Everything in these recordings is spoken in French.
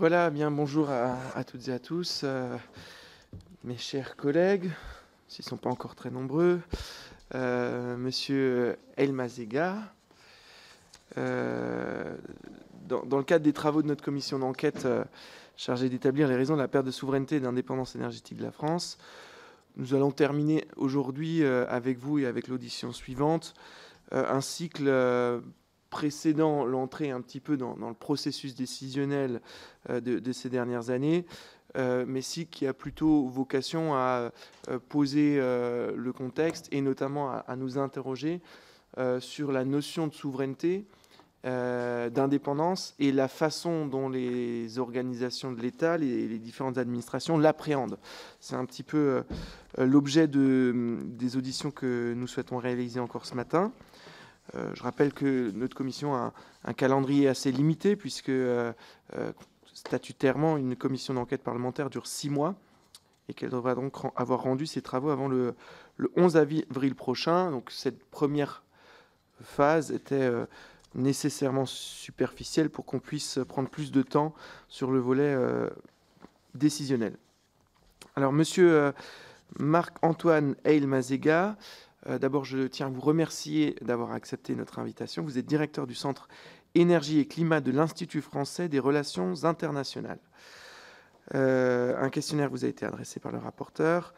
Voilà, bien bonjour à, toutes et à tous, euh, mes chers collègues, s'ils ne sont pas encore très nombreux, euh, Monsieur El Mazega. Euh, dans, le cadre des travaux de notre commission d'enquête chargée d'établir les raisons de la perte de souveraineté et d'indépendance énergétique de la France, nous allons terminer aujourd'hui avec vous et avec l'audition suivante un cycle précédant l'entrée un petit peu dans, le processus décisionnel euh, de, ces dernières années, euh, mais si qui a plutôt vocation à euh, poser le contexte et notamment à, nous interroger sur la notion de souveraineté, d'indépendance et la façon dont les organisations de l'État, les, différentes administrations l'appréhendent. C'est un petit peu l'objet de, des auditions que nous souhaitons réaliser encore ce matin. Euh, je rappelle que notre commission a un, calendrier assez limité, puisque euh, euh, statutairement, une commission d'enquête parlementaire dure six mois et qu'elle devra donc avoir rendu ses travaux avant le, 11 avril prochain. Donc cette première phase était nécessairement superficielle pour qu'on puisse prendre plus de temps sur le volet décisionnel. Alors, monsieur Marc-Antoine Eil-Mazega euh, d'abord, je tiens à vous remercier d'avoir accepté notre invitation. Vous êtes directeur du Centre Énergie et Climat de l'Institut français des relations internationales. Euh, un questionnaire vous a été adressé par le rapporteur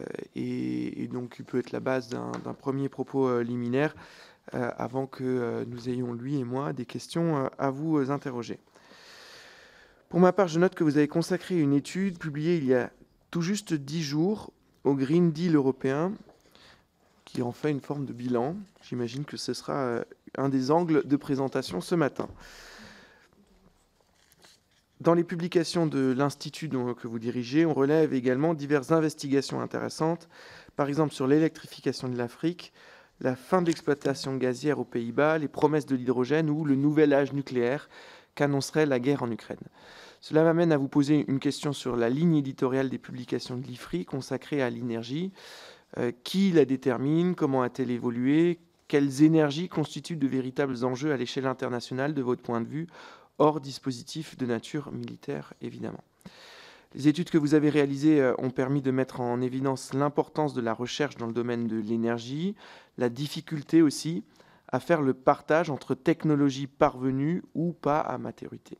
euh, et, donc il peut être la base d'un premier propos liminaire avant que nous ayons, lui et moi, des questions à vous interroger. Pour ma part, je note que vous avez consacré une étude publiée il y a tout juste dix jours au Green Deal européen qui en fait une forme de bilan. J'imagine que ce sera euh, un des angles de présentation ce matin. Dans les publications de l'Institut que vous dirigez, on relève également diverses investigations intéressantes, par exemple sur l'électrification de l'Afrique, la fin de l'exploitation gazière aux Pays-Bas, les promesses de l'hydrogène ou le nouvel âge nucléaire qu'annoncerait la guerre en Ukraine. Cela m'amène à vous poser une question sur la ligne éditoriale des publications de l'IFRI consacrée à l'énergie. Euh, qui la détermine Comment a-t-elle évolué Quelles énergies constituent de véritables enjeux à l'échelle internationale de votre point de vue, hors dispositif de nature militaire évidemment les études que vous avez réalisées euh, ont permis de mettre en évidence l'importance de la recherche dans le domaine de l'énergie, la difficulté aussi à faire le partage entre technologies parvenues ou pas à maturité.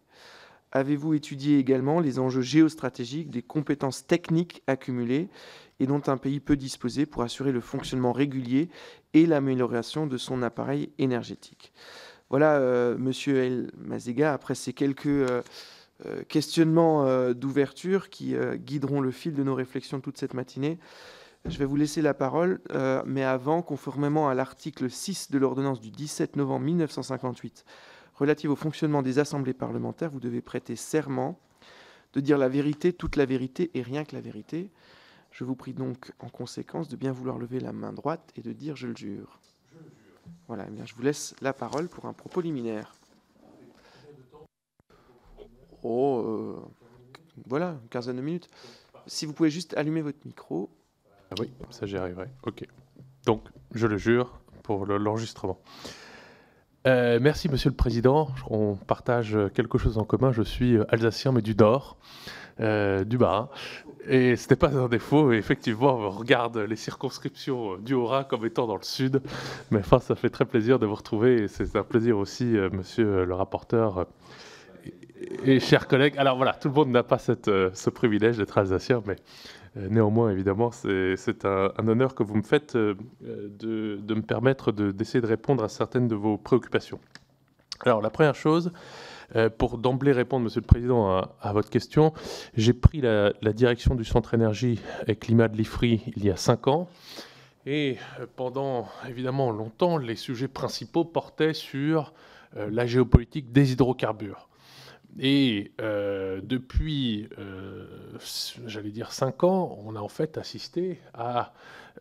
Avez-vous étudié également les enjeux géostratégiques des compétences techniques accumulées et dont un pays peut disposer pour assurer le fonctionnement régulier et l'amélioration de son appareil énergétique? Voilà, euh, Monsieur El Mazega, après ces quelques euh, euh, questionnements d'ouverture qui guideront le fil de nos réflexions toute cette matinée, je vais vous laisser la parole, mais avant, conformément à l'article 6 de l'ordonnance du 17 novembre 1958 relative au fonctionnement des assemblées parlementaires, vous devez prêter serment de dire la vérité, toute la vérité et rien que la vérité. Je vous prie donc en conséquence de bien vouloir lever la main droite et de dire je le jure. Voilà, eh bien, je vous laisse la parole pour un propos liminaire. Oh, euh, voilà, une quinzaine de minutes. Si vous pouvez juste allumer votre micro. Ah oui, ça j'y arriverai. Ok. Donc, je le jure pour l'enregistrement. Euh, merci, Monsieur le Président. On partage quelque chose en commun. Je suis alsacien, mais du Nord, euh, du Bas. Et ce n'est pas un défaut. effectivement, on regarde les circonscriptions du Haut-Rhin comme étant dans le Sud. Mais enfin, ça fait très plaisir de vous retrouver. Et c'est un plaisir aussi, euh, Monsieur le rapporteur et, chers collègues. Alors voilà, tout le monde n'a pas ce privilège d'être alsacien, mais euh, néanmoins, évidemment, c'est un, honneur que vous me faites euh, de, me permettre d'essayer de, répondre à certaines de vos préoccupations. Alors, la première chose, euh, pour d'emblée répondre, Monsieur le Président, à, votre question, j'ai pris la, direction du Centre Énergie et Climat de l'IFRI il y a cinq ans. Et pendant évidemment longtemps, les sujets principaux portaient sur la géopolitique des hydrocarbures. Et euh, depuis, euh, j'allais dire, cinq ans, on a en fait assisté à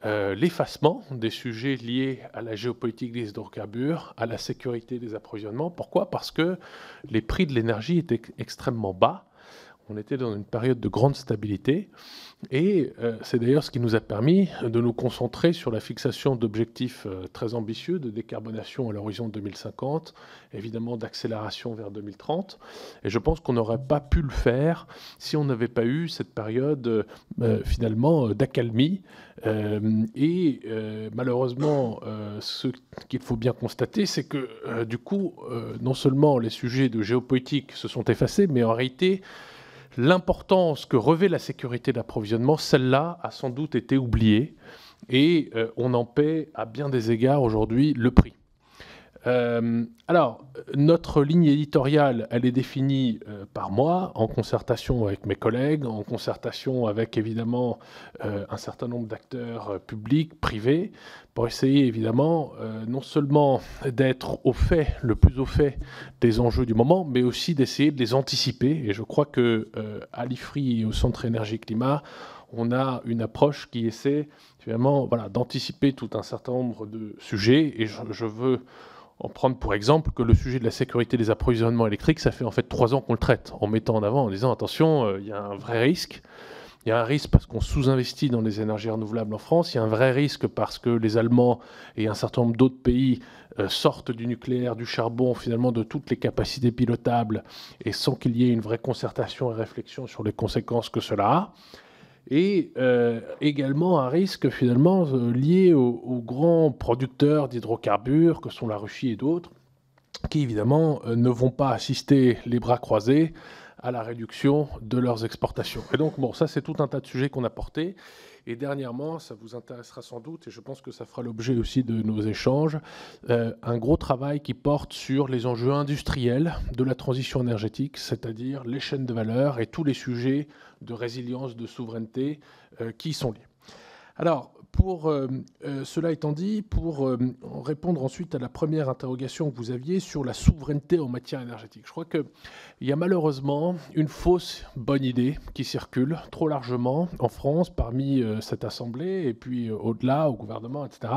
euh, l'effacement des sujets liés à la géopolitique des hydrocarbures, à la sécurité des approvisionnements. Pourquoi? Parce que les prix de l'énergie étaient extrêmement bas. On était dans une période de grande stabilité. Et euh, c'est d'ailleurs ce qui nous a permis de nous concentrer sur la fixation d'objectifs euh, très ambitieux de décarbonation à l'horizon 2050, évidemment d'accélération vers 2030. Et je pense qu'on n'aurait pas pu le faire si on n'avait pas eu cette période euh, finalement d'accalmie. et malheureusement, ce qu'il faut bien constater, c'est que du coup, non seulement les sujets de géopolitique se sont effacés, mais en réalité, l'importance que revêt la sécurité d'approvisionnement, celle-là a sans doute été oubliée et euh, on en paie à bien des égards aujourd'hui le prix. Euh, alors, notre ligne éditoriale, elle est définie euh, par moi, en concertation avec mes collègues, en concertation avec évidemment euh, un certain nombre d'acteurs publics, privés, pour essayer évidemment non seulement d'être au fait, le plus au fait des enjeux du moment, mais aussi d'essayer de les anticiper. Et je crois que à l'IFRI et au Centre Énergie Climat, on a une approche qui essaie finalement voilà, d'anticiper tout un certain nombre de sujets. Et je veux en prendre pour exemple que le sujet de la sécurité des approvisionnements électriques, ça fait en fait trois ans qu'on le traite, en mettant en avant, en disant attention, euh, il y a un vrai risque. Il y a un risque parce qu'on sous-investit dans les énergies renouvelables en France. Il y a un vrai risque parce que les Allemands et un certain nombre d'autres pays euh, sortent du nucléaire, du charbon, finalement de toutes les capacités pilotables, et sans qu'il y ait une vraie concertation et réflexion sur les conséquences que cela a et euh, également un risque finalement euh, lié aux, grands producteurs d'hydrocarbures que sont la Russie et d'autres, qui évidemment euh, ne vont pas assister les bras croisés à la réduction de leurs exportations. Et donc bon, ça c'est tout un tas de sujets qu'on a portés. Et dernièrement, ça vous intéressera sans doute, et je pense que ça fera l'objet aussi de nos échanges, un gros travail qui porte sur les enjeux industriels de la transition énergétique, c'est-à-dire les chaînes de valeur et tous les sujets de résilience, de souveraineté euh, qui sont liés. Alors, pour euh, euh, cela étant dit, pour répondre ensuite à la première interrogation que vous aviez sur la souveraineté en matière énergétique, je crois qu'il y a malheureusement une fausse bonne idée qui circule trop largement en France parmi cette Assemblée et puis au-delà, au gouvernement, etc.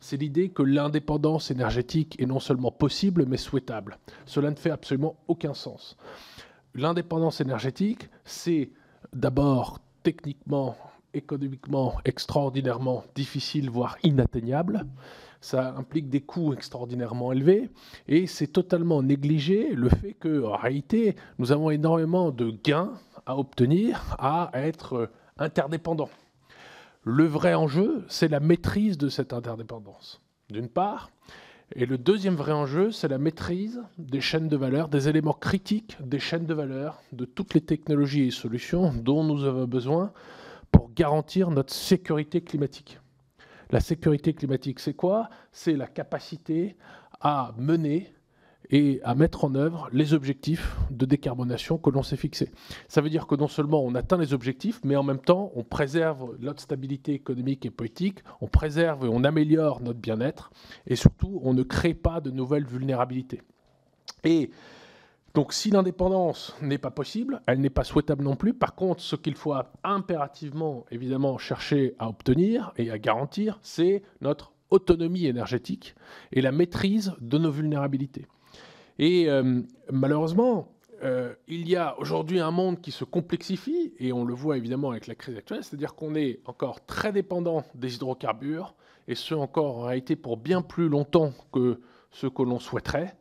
C'est l'idée que l'indépendance énergétique est non seulement possible, mais souhaitable. Cela ne fait absolument aucun sens. L'indépendance énergétique, c'est d'abord techniquement, économiquement extraordinairement difficile, voire inatteignable. Ça implique des coûts extraordinairement élevés et c'est totalement négligé le fait qu'en réalité, nous avons énormément de gains à obtenir à être interdépendants. Le vrai enjeu, c'est la maîtrise de cette interdépendance. D'une part, et le deuxième vrai enjeu, c'est la maîtrise des chaînes de valeur, des éléments critiques des chaînes de valeur, de toutes les technologies et solutions dont nous avons besoin pour garantir notre sécurité climatique. La sécurité climatique, c'est quoi? C'est la capacité à mener et à mettre en œuvre les objectifs de décarbonation que l'on s'est fixés. Ça veut dire que non seulement on atteint les objectifs, mais en même temps on préserve notre stabilité économique et politique, on préserve et on améliore notre bien-être, et surtout on ne crée pas de nouvelles vulnérabilités. Et donc si l'indépendance n'est pas possible, elle n'est pas souhaitable non plus. Par contre, ce qu'il faut impérativement, évidemment, chercher à obtenir et à garantir, c'est notre autonomie énergétique et la maîtrise de nos vulnérabilités. Et euh, malheureusement, euh, il y a aujourd'hui un monde qui se complexifie, et on le voit évidemment avec la crise actuelle, c'est-à-dire qu'on est encore très dépendant des hydrocarbures, et ce encore en réalité pour bien plus longtemps que ce que l'on souhaiterait.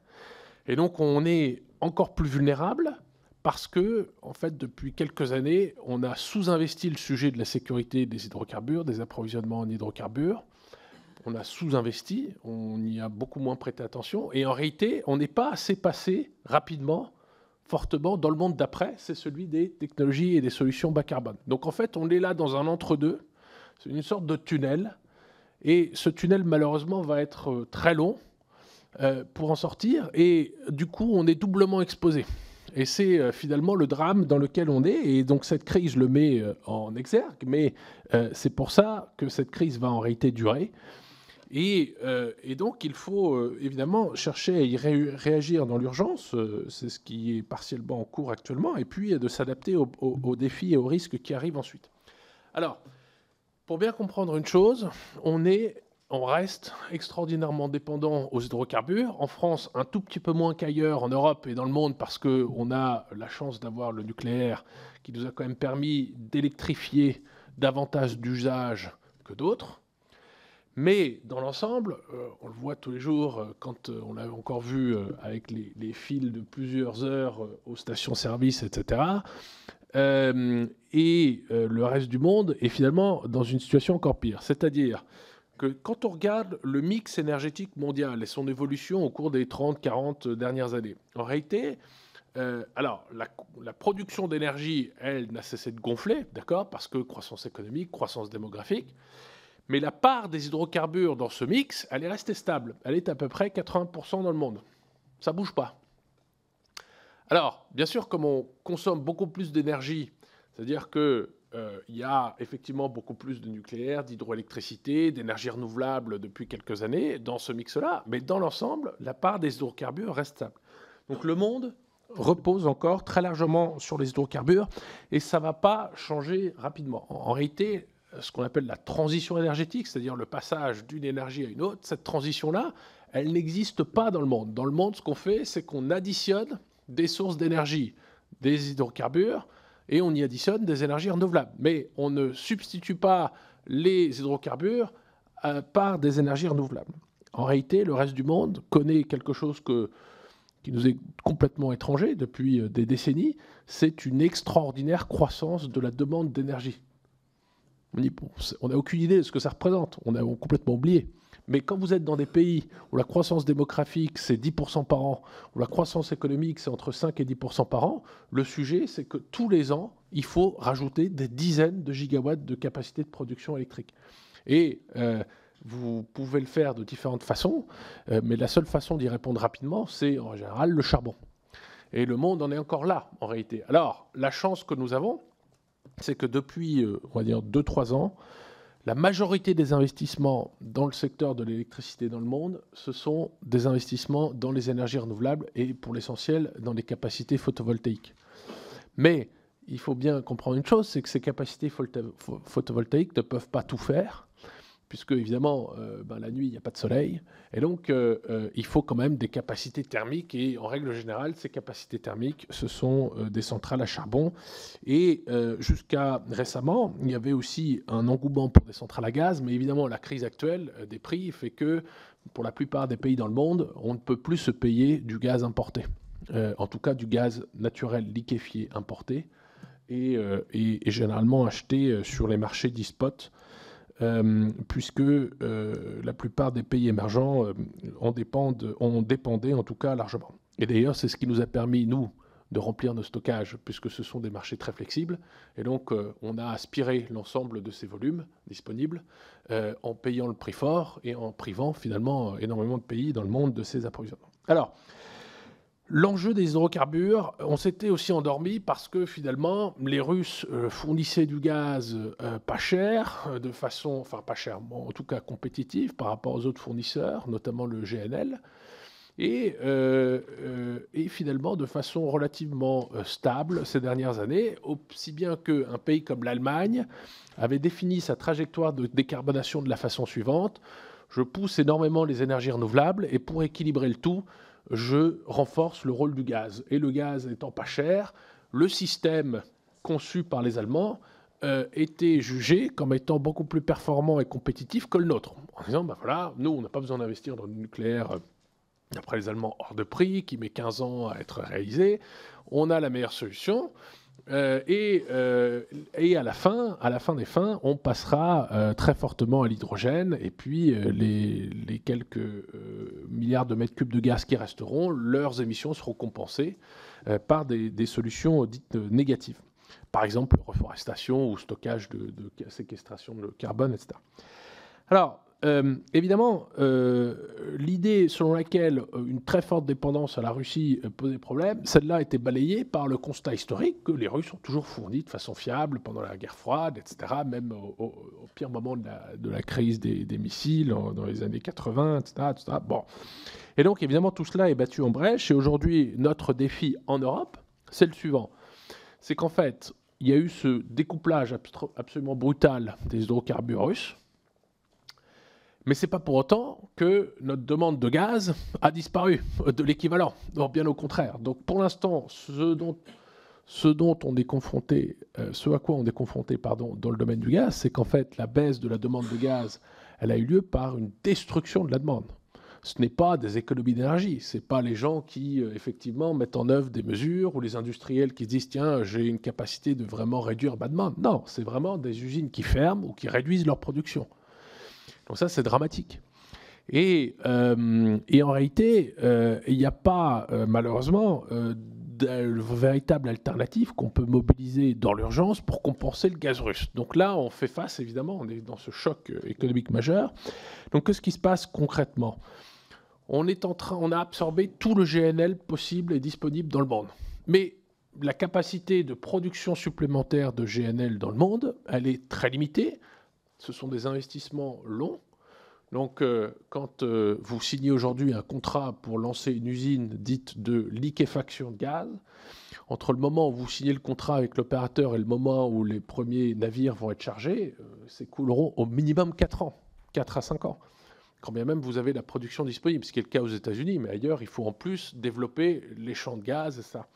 Et donc on est encore plus vulnérable parce que, en fait, depuis quelques années, on a sous-investi le sujet de la sécurité des hydrocarbures, des approvisionnements en hydrocarbures on a sous-investi, on y a beaucoup moins prêté attention, et en réalité, on n'est pas assez passé rapidement, fortement dans le monde d'après, c'est celui des technologies et des solutions bas carbone. Donc en fait, on est là dans un entre-deux, c'est une sorte de tunnel, et ce tunnel, malheureusement, va être euh, très long euh, pour en sortir, et du coup, on est doublement exposé. Et c'est euh, finalement le drame dans lequel on est. Et donc cette crise le met en exergue. Mais c'est pour ça que cette crise va en réalité durer. Euh, et, donc, il faut euh, évidemment chercher à y réagir dans l'urgence, euh, c'est ce qui est partiellement en cours actuellement, et puis de s'adapter aux, défis et aux risques qui arrivent ensuite. Alors, pour bien comprendre une chose, on est on reste extraordinairement dépendant aux hydrocarbures. En France, un tout petit peu moins qu'ailleurs, en Europe et dans le monde, parce qu'on a la chance d'avoir le nucléaire qui nous a quand même permis d'électrifier davantage d'usages que d'autres. Mais dans l'ensemble, euh, on le voit tous les jours, euh, quand euh, on l'a encore vu avec les, fils de plusieurs heures aux stations-service, etc., et le reste du monde est finalement dans une situation encore pire. C'est-à-dire que quand on regarde le mix énergétique mondial et son évolution au cours des 30-40 dernières années, en réalité, alors, la, la production d'énergie, elle, n'a cessé de gonfler, d'accord, parce que croissance économique, croissance démographique, mais la part des hydrocarbures dans ce mix, elle est restée stable. Elle est à peu près 80% dans le monde. Ça ne bouge pas. Alors, bien sûr, comme on consomme beaucoup plus d'énergie, c'est-à-dire qu'il euh, y a effectivement beaucoup plus de nucléaire, d'hydroélectricité, d'énergie renouvelable depuis quelques années dans ce mix-là, mais dans l'ensemble, la part des hydrocarbures reste stable. Donc le monde repose encore très largement sur les hydrocarbures et ça ne va pas changer rapidement. En réalité, ce qu'on appelle la transition énergétique, c'est-à-dire le passage d'une énergie à une autre, cette transition-là, elle n'existe pas dans le monde. Dans le monde, ce qu'on fait, c'est qu'on additionne des sources d'énergie, des hydrocarbures, et on y additionne des énergies renouvelables. Mais on ne substitue pas les hydrocarbures euh, par des énergies renouvelables. En réalité, le reste du monde connaît quelque chose qui nous est complètement étranger depuis euh, des décennies, c'est une extraordinaire croissance de la demande d'énergie. On n'a aucune idée de ce que ça représente. On a complètement oublié. Mais quand vous êtes dans des pays où la croissance démographique, c'est 10% par an, où la croissance économique, c'est entre 5 et 10% par an, le sujet, c'est que tous les ans, il faut rajouter des dizaines de gigawatts de capacité de production électrique. Et euh, vous pouvez le faire de différentes façons, euh, mais la seule façon d'y répondre rapidement, c'est en général le charbon. Et le monde en est encore là, en réalité. Alors, la chance que nous avons, c'est que depuis, euh, on va dire, 2-3 ans, la majorité des investissements dans le secteur de l'électricité dans le monde, ce sont des investissements dans les énergies renouvelables et pour l'essentiel dans les capacités photovoltaïques. Mais il faut bien comprendre une chose, c'est que ces capacités photovoltaïques ne peuvent pas tout faire puisque évidemment, euh, ben, la nuit, il n'y a pas de soleil. Et donc, euh, euh, il faut quand même des capacités thermiques. Et en règle générale, ces capacités thermiques, ce sont des centrales à charbon. Et jusqu'à récemment, il y avait aussi un engouement pour des centrales à gaz. Mais évidemment, la crise actuelle des prix fait que, pour la plupart des pays dans le monde, on ne peut plus se payer du gaz importé. en tout cas, du gaz naturel liquéfié importé. Et, et généralement acheté sur les marchés d'e-spot euh, puisque euh, la plupart des pays émergents euh, en, dépendent, en dépendaient en tout cas largement. Et d'ailleurs, c'est ce qui nous a permis, nous, de remplir nos stockages, puisque ce sont des marchés très flexibles. Et donc, on a aspiré l'ensemble de ces volumes disponibles en payant le prix fort et en privant finalement énormément de pays dans le monde de ces approvisionnements. Alors, L'enjeu des hydrocarbures, on s'était aussi endormi parce que finalement, les Russes euh, fournissaient du gaz euh, pas cher, euh, de façon, enfin pas cher, en tout cas compétitive par rapport aux autres fournisseurs, notamment le GNL, et, et finalement de façon relativement stable ces dernières années, aussi bien qu'un pays comme l'Allemagne avait défini sa trajectoire de décarbonation de la façon suivante. Je pousse énormément les énergies renouvelables et pour équilibrer le tout, je renforce le rôle du gaz. Et le gaz étant pas cher, le système conçu par les Allemands euh, était jugé comme étant beaucoup plus performant et compétitif que le nôtre. En disant, ben voilà, nous, on n'a pas besoin d'investir dans le nucléaire, euh, d'après les Allemands, hors de prix, qui met 15 ans à être réalisé. On a la meilleure solution. Euh, et, euh, et, à la fin, à la fin des fins, on passera euh, très fortement à l'hydrogène et puis les, quelques milliards de mètres cubes de gaz qui resteront, leurs émissions seront compensées par des, des, solutions dites négatives. Par exemple, reforestation ou stockage de, de séquestration de carbone, etc. Alors, euh, évidemment, euh, l'idée selon laquelle euh, une très forte dépendance à la Russie posait problème, celle-là a été balayée par le constat historique que les Russes ont toujours fourni de façon fiable pendant la guerre froide, etc., même au, pire moment de la, crise des, missiles dans les années 80, etc., etc. Bon. Et donc, évidemment, tout cela est battu en brèche. Et aujourd'hui, notre défi en Europe, c'est le suivant. C'est qu'en fait, il y a eu ce découplage absolument brutal des hydrocarbures russes Mais ce n'est pas pour autant que notre demande de gaz a disparu de l'équivalent. Bien au contraire. Donc pour l'instant, ce dont, ce dont on est confronté, euh, ce à quoi on est confronté pardon, dans le domaine du gaz, c'est qu'en fait la baisse de la demande de gaz, elle a eu lieu par une destruction de la demande ce n'est pas des économies d'énergie. Ce n'est pas les gens qui, euh, effectivement, mettent en œuvre des mesures ou les industriels qui disent tiens, j'ai une capacité de vraiment réduire ma demande. Non, c'est vraiment des usines qui ferment ou qui réduisent leur production. Donc ça, c'est dramatique. Et, euh, en réalité, euh, il n'y a pas, malheureusement, de véritable alternative qu'on peut mobiliser dans l'urgence pour compenser le gaz russe. Donc là, on fait face, évidemment, on est dans ce choc économique majeur. Donc qu'est-ce qui se passe concrètement? On est en train, on a absorbé tout le GNL possible et disponible dans le monde. Mais la capacité de production supplémentaire de GNL dans le monde, elle est très limitée. Ce sont des investissements longs. Donc, euh, quand euh, vous signez aujourd'hui un contrat pour lancer une usine dite de liquéfaction de gaz, entre le moment où vous signez le contrat avec l'opérateur et le moment où les premiers navires vont être chargés, euh, s'écouleront au minimum 4 ans, 4 à 5 ans quand bien même vous avez la production disponible, ce qui est le cas aux États-Unis, mais ailleurs, il faut en plus développer les champs de gaz et ça.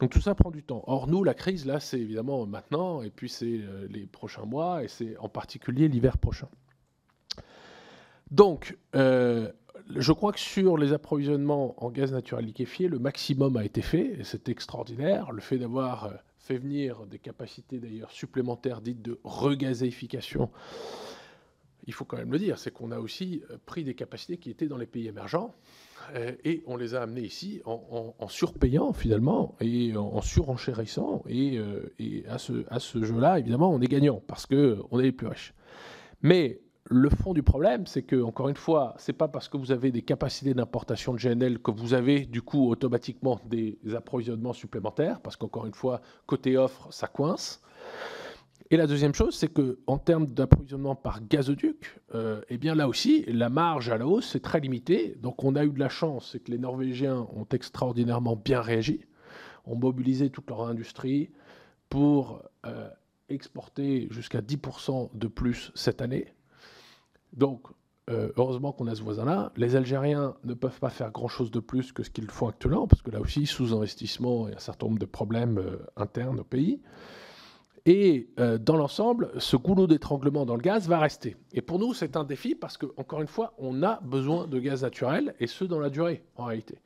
Donc tout ça prend du temps. Or, nous, la crise, là, c'est évidemment maintenant, et puis c'est euh, les prochains mois, et c'est en particulier l'hiver prochain. Donc, euh, je crois que sur les approvisionnements en gaz naturel liquéfié, le maximum a été fait, et c'est extraordinaire. Le fait d'avoir euh, fait venir des capacités d'ailleurs supplémentaires dites de regazéification il faut quand même le dire, c'est qu'on a aussi euh, pris des capacités qui étaient dans les pays émergents euh, et on les a amenées ici en, surpayant finalement et en, surenchérissant. Et, euh, et à ce, à ce jeu-là, évidemment, on est gagnant parce qu'on est les plus riches. Mais le fond du problème, c'est que, encore une fois, c'est pas parce que vous avez des capacités d'importation de GNL que vous avez du coup automatiquement des approvisionnements supplémentaires, parce qu'encore une fois, côté offre, ça coince. Et la deuxième chose, c'est qu'en termes d'approvisionnement par gazoduc, euh, eh là aussi, la marge à la hausse est très limitée. Donc on a eu de la chance, c'est que les Norvégiens ont extraordinairement bien réagi, ont mobilisé toute leur industrie pour euh, exporter jusqu'à 10% de plus cette année. Donc euh, heureusement qu'on a ce voisin-là. Les Algériens ne peuvent pas faire grand-chose de plus que ce qu'ils font actuellement, parce que là aussi, sous-investissement et un certain nombre de problèmes internes au pays. Et euh, dans l'ensemble, ce goulot d'étranglement dans le gaz va rester. Et pour nous, c'est un défi parce que, encore une fois, on a besoin de gaz naturel et ce dans la durée, en réalité.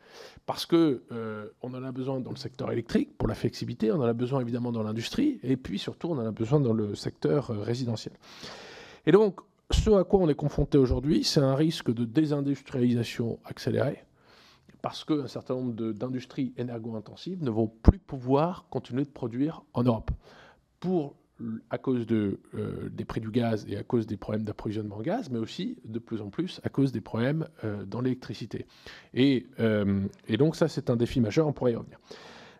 Parce que euh, on en a besoin dans le secteur électrique pour la flexibilité, on en a besoin évidemment dans l'industrie, et puis surtout, on en a besoin dans le secteur euh, résidentiel. Et donc, ce à quoi on est confronté aujourd'hui, c'est un risque de désindustrialisation accélérée parce qu'un certain nombre d'industries énergo-intensives ne vont plus pouvoir continuer de produire en Europe pour, à cause euh, des prix du gaz et à cause des problèmes d'approvisionnement en gaz, mais aussi de plus en plus à cause des problèmes euh, dans l'électricité. Et, euh, et, donc ça, c'est un défi majeur, on pourrait y revenir.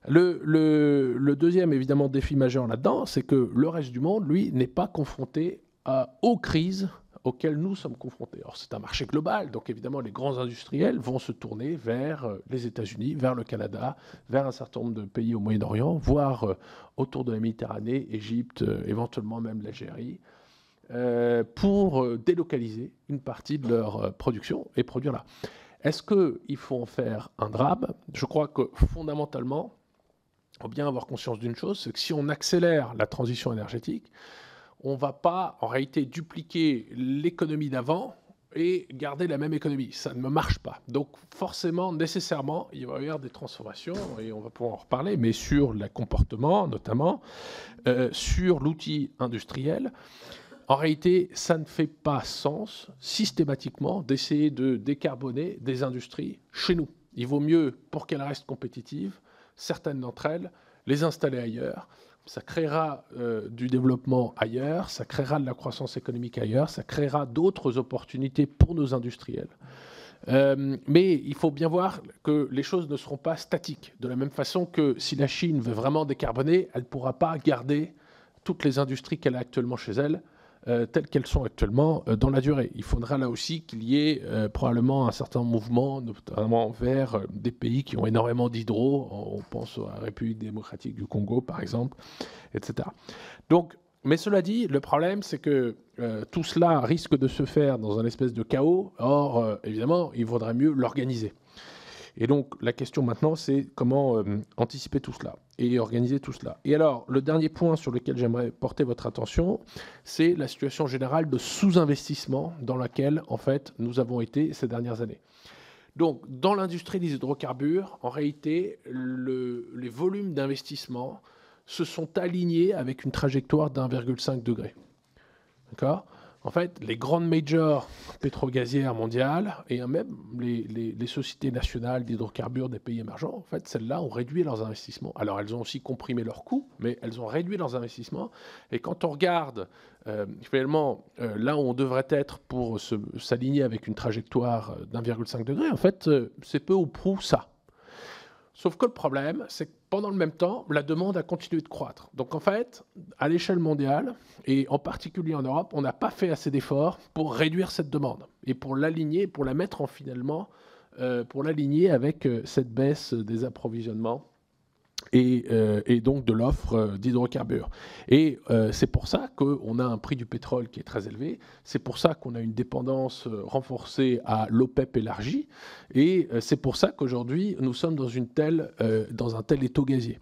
Le deuxième, évidemment, défi majeur là-dedans, c'est que le reste du monde, lui, n'est pas confronté à, aux crises auxquels nous sommes confrontés. Alors c'est un marché global, donc évidemment les grands industriels vont se tourner vers euh, les États-Unis, vers le Canada, vers un certain nombre de pays au Moyen-Orient, voire euh, autour de la Méditerranée, Égypte, euh, éventuellement même l'Algérie, pour délocaliser une partie de leur production et produire là. Est-ce qu'il faut en faire un drame? Je crois que fondamentalement, il faut bien avoir conscience d'une chose, c'est que si on accélère la transition énergétique, on ne va pas en réalité dupliquer l'économie d'avant et garder la même économie. Ça ne marche pas. Donc forcément, nécessairement, il va y avoir des transformations, et on va pouvoir en reparler, mais sur le comportement notamment, euh, sur l'outil industriel. En réalité, ça ne fait pas sens systématiquement d'essayer de décarboner des industries chez nous. Il vaut mieux, pour qu'elles restent compétitives, certaines d'entre elles, les installer ailleurs ça créera euh, du développement ailleurs, ça créera de la croissance économique ailleurs, ça créera d'autres opportunités pour nos industriels. Euh, mais il faut bien voir que les choses ne seront pas statiques. De la même façon que si la Chine veut vraiment décarboner, elle ne pourra pas garder toutes les industries qu'elle a actuellement chez elle euh, telles qu'elles sont actuellement euh, dans la durée. Il faudra là aussi qu'il y ait euh, probablement un certain mouvement, notamment vers des pays qui ont énormément d'hydro, on pense à la République démocratique du Congo par exemple, etc. Donc Mais cela dit, le problème, c'est que tout cela risque de se faire dans un espèce de chaos. Or, évidemment, il vaudrait mieux l'organiser. Et donc, la question maintenant, c'est comment euh, anticiper tout cela et organiser tout cela. Et alors, le dernier point sur lequel j'aimerais porter votre attention, c'est la situation générale de sous-investissement dans laquelle, en fait, nous avons été ces dernières années. Donc, dans l'industrie des hydrocarbures, en réalité, les volumes d'investissement se sont alignés avec une trajectoire d'1,5 degré. D'accord? En fait, les grandes majors pétrogazières mondiales et même les, sociétés nationales d'hydrocarbures des pays émergents, en fait, celles-là ont réduit leurs investissements. Alors, elles ont aussi comprimé leurs coûts, mais elles ont réduit leurs investissements. Et quand on regarde euh, finalement euh, là où on devrait être pour s'aligner avec une trajectoire d'1,5 degré, en fait, euh, c'est peu ou prou ça. Sauf que le problème, c'est que pendant le même temps, la demande a continué de croître. Donc en fait, à l'échelle mondiale, et en particulier en Europe, on n'a pas fait assez d'efforts pour réduire cette demande et pour l'aligner, pour la mettre en finalement, euh, pour l'aligner avec euh, cette baisse des approvisionnements euh, et, donc de l'offre euh, d'hydrocarbures. Et euh, c'est pour ça qu'on a un prix du pétrole qui est très élevé, c'est pour ça qu'on a une dépendance renforcée à l'OPEP élargie, et c'est pour ça qu'aujourd'hui nous sommes dans, une telle, dans un tel étau gazier.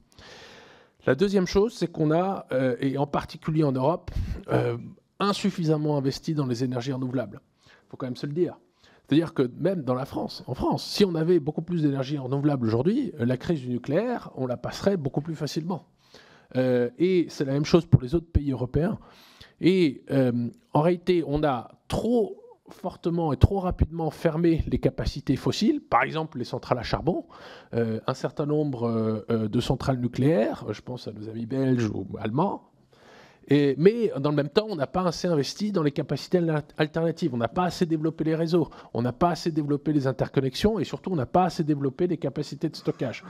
La deuxième chose, c'est qu'on a, et en particulier en Europe, insuffisamment investi dans les énergies renouvelables. Il faut quand même se le dire. C'est-à-dire que même dans la France, en France, si on avait beaucoup plus d'énergie renouvelable aujourd'hui, euh, la crise du nucléaire, on la passerait beaucoup plus facilement. Euh, et c'est la même chose pour les autres pays européens. Et euh, en réalité, on a trop fortement et trop rapidement fermé les capacités fossiles, par exemple les centrales à charbon, un certain nombre de centrales nucléaires, je pense à nos amis belges ou allemands, mais dans le même temps, on n'a pas assez investi dans les capacités alternatives. On n'a pas assez développé les réseaux. On n'a pas assez développé les interconnexions. Et surtout, on n'a pas assez développé les capacités de stockage.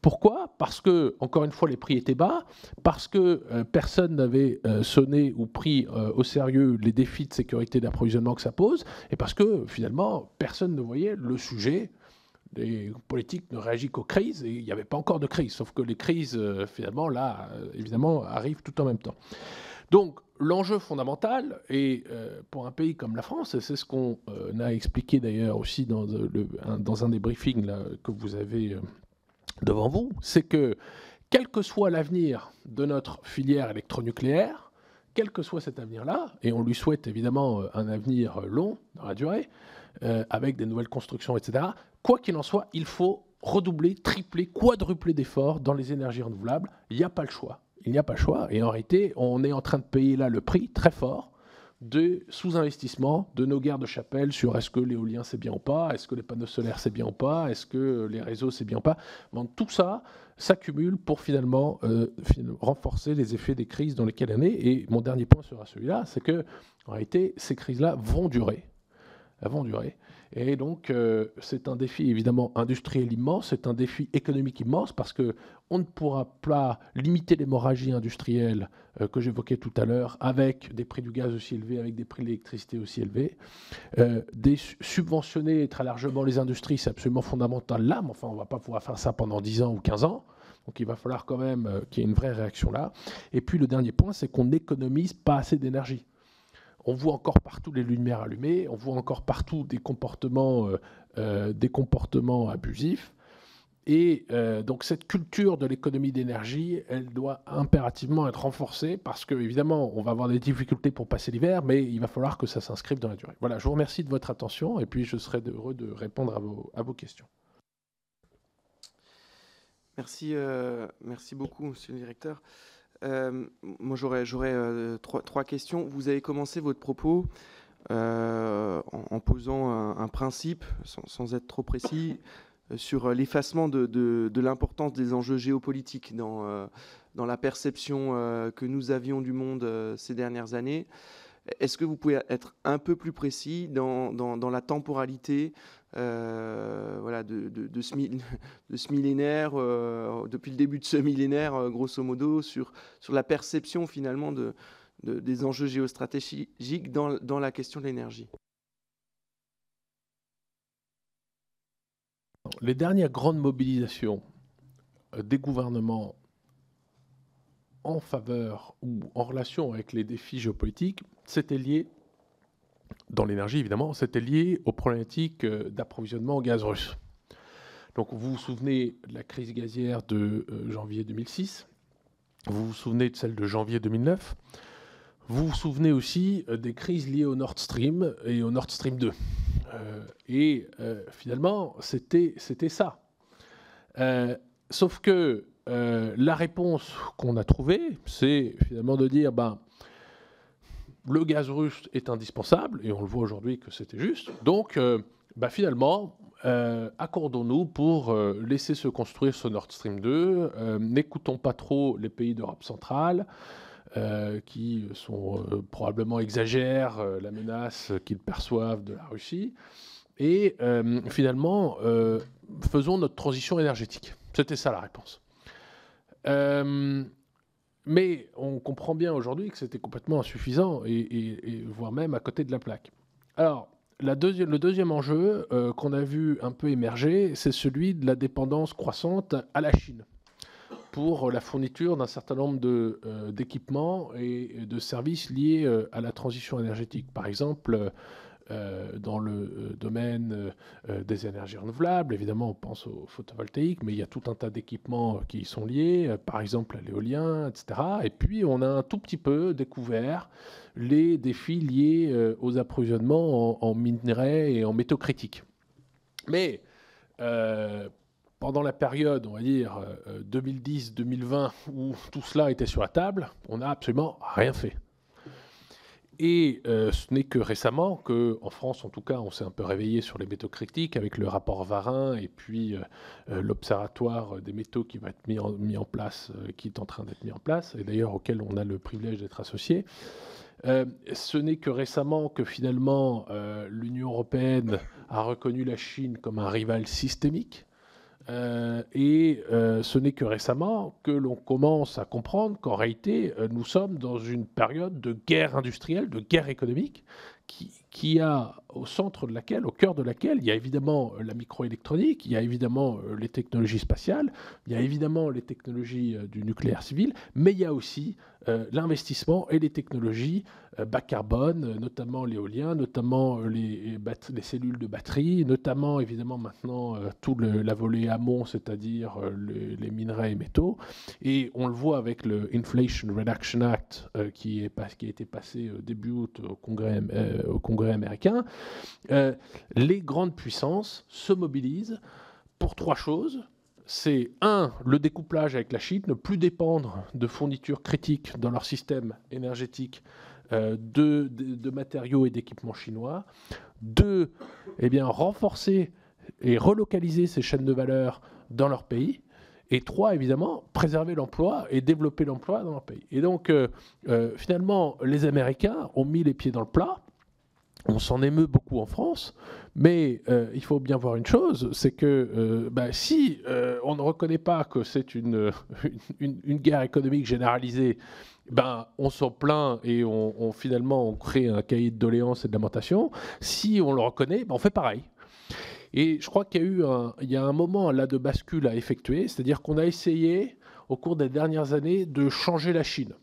Pourquoi? Parce que, encore une fois, les prix étaient bas, parce que euh, personne n'avait euh, sonné ou pris euh, au sérieux les défis de sécurité d'approvisionnement que ça pose, et parce que, finalement, personne ne voyait le sujet les politiques ne réagissent qu'aux crises, et il n'y avait pas encore de crise, sauf que les crises, euh, finalement, là, euh, évidemment, arrivent tout en même temps. Donc, l'enjeu fondamental, et euh, pour un pays comme la France, c'est ce qu'on a expliqué d'ailleurs aussi dans, le, dans un des briefings que vous avez devant vous, c'est que quel que soit l'avenir de notre filière électronucléaire, quel que soit cet avenir-là, et on lui souhaite évidemment un avenir long dans la durée, avec des nouvelles constructions, etc., quoi qu'il en soit, il faut redoubler, tripler, quadrupler d'efforts dans les énergies renouvelables. Il n'y a pas le choix. Il n'y a pas le choix. Et en réalité, on est en train de payer là le prix très fort de sous-investissement de nos guerres de chapelle sur est-ce que l'éolien c'est bien ou pas, est-ce que les panneaux solaires c'est bien ou pas, est-ce que les réseaux c'est bien ou pas. Donc, tout ça s'accumule pour finalement euh, renforcer les effets des crises dans lesquelles on est. Et mon dernier point sera celui-là, c'est que en réalité, ces crises-là vont durer. Vont durer. Et donc, euh, c'est un défi évidemment industriel immense, c'est un défi économique immense parce que on ne pourra pas limiter l'hémorragie industrielle euh, que j'évoquais tout à l'heure avec des prix du gaz aussi élevés, avec des prix de l'électricité aussi élevés. Euh, des subventionner très largement les industries, c'est absolument fondamental là, mais enfin, on ne va pas pouvoir faire ça pendant 10 ans ou 15 ans. Donc il va falloir quand même qu'il y ait une vraie réaction là. Et puis le dernier point, c'est qu'on n'économise pas assez d'énergie on voit encore partout les lumières allumées, on voit encore partout des comportements, euh, euh, des comportements abusifs. Et euh, donc cette culture de l'économie d'énergie, elle doit impérativement être renforcée parce que évidemment, on va avoir des difficultés pour passer l'hiver, mais il va falloir que ça s'inscrive dans la durée. Voilà, je vous remercie de votre attention et puis je serai heureux de répondre à vos, à vos questions. Merci, merci beaucoup, Monsieur le Directeur. Euh, moi, j'aurais euh, trois, questions. Vous avez commencé votre propos euh, en, posant un, principe, sans, être trop précis, sur l'effacement de, l'importance des enjeux géopolitiques dans, la perception que nous avions du monde ces dernières années. Est-ce que vous pouvez être un peu plus précis dans la temporalité euh, voilà, de, de, ce, millénaire, euh, depuis le début de ce millénaire, euh, grosso modo, sur, sur la perception finalement de, des enjeux géostratégiques dans, dans la question de l'énergie. Les dernières grandes mobilisations des gouvernements en faveur ou en relation avec les défis géopolitiques, c'était lié, dans l'énergie évidemment, c'était lié aux problématiques euh, d'approvisionnement en gaz russe. Donc vous vous souvenez de la crise gazière de euh, janvier 2006, vous vous souvenez de celle de janvier 2009, vous vous souvenez aussi euh, des crises liées au Nord Stream et au Nord Stream 2. et finalement, c'était ça. sauf que la réponse qu'on a trouvée, c'est finalement de dire ben, le gaz russe est indispensable, et on le voit aujourd'hui que c'était juste. Donc, euh, ben, finalement, euh, accordons-nous pour laisser se construire ce Nord Stream 2. N'écoutons pas trop les pays d'Europe centrale. qui sont probablement exagèrent la menace qu'ils perçoivent de la Russie. Et finalement, faisons notre transition énergétique. C'était ça la réponse. Euh, mais on comprend bien aujourd'hui que c'était complètement insuffisant, et, voire même à côté de la plaque. Alors, le deuxième enjeu euh, qu'on a vu un peu émerger, c'est celui de la dépendance croissante à la Chine pour la fourniture d'un certain nombre euh, d'équipements et de services liés à la transition énergétique. Par exemple, euh, dans le euh, domaine euh, des énergies renouvelables. Évidemment, on pense au photovoltaïque, mais il y a tout un tas d'équipements qui y sont liés, par exemple à l'éolien, etc. Et puis, on a un tout petit peu découvert les défis liés aux approvisionnements en, minerais et en métaux critiques. Mais pendant la période, on va dire 2010-2020, où tout cela était sur la table, on n'a absolument rien fait. Et euh, ce n'est que récemment que, en France en tout cas, on s'est un peu réveillé sur les métaux critiques avec le rapport Varin et puis euh, euh, l'observatoire des métaux qui va être mis en, mis en place, qui est en train d'être mis en place, et d'ailleurs auquel on a le privilège d'être associé. ce n'est que récemment que finalement l'Union européenne a reconnu la Chine comme un rival systémique euh, et euh, ce n'est que récemment que l'on commence à comprendre qu'en réalité, euh, nous sommes dans une période de guerre industrielle, de guerre économique, qui, qui, a au centre de laquelle, au cœur de laquelle, il y a évidemment la microélectronique, il y a évidemment les technologies spatiales, il y a évidemment les technologies du nucléaire civil, mais il y a aussi l'investissement et les technologies euh, bas carbone, euh, notamment l'éolien, notamment euh, les, les, cellules de batterie, notamment évidemment maintenant tout la volée amont, c'est-à-dire les minerais et métaux. Et on le voit avec le Inflation Reduction Act qui, a été passé début août au Congrès américain. Les grandes puissances se mobilisent pour trois choses c'est un, le découplage avec la Chine, ne plus dépendre de fournitures critiques dans leur système énergétique euh, de, matériaux et d'équipements chinois. Deux, eh renforcer et relocaliser ces chaînes de valeur dans leur pays. Et trois, évidemment, préserver l'emploi et développer l'emploi dans leur pays. Et donc, euh, euh, finalement, les Américains ont mis les pieds dans le plat. On s'en émeut beaucoup en France, mais il faut bien voir une chose, c'est que bah, si on ne reconnaît pas que c'est une, guerre économique généralisée ben, on s'en plaint et on, finalement on crée un cahier de doléances et de lamentation. Si on le reconnaît, ben, on fait pareil. Et je crois qu'il y a eu un, un moment là de bascule à effectuer, c'est-à-dire qu'on a essayé au cours des dernières années de changer la Chine.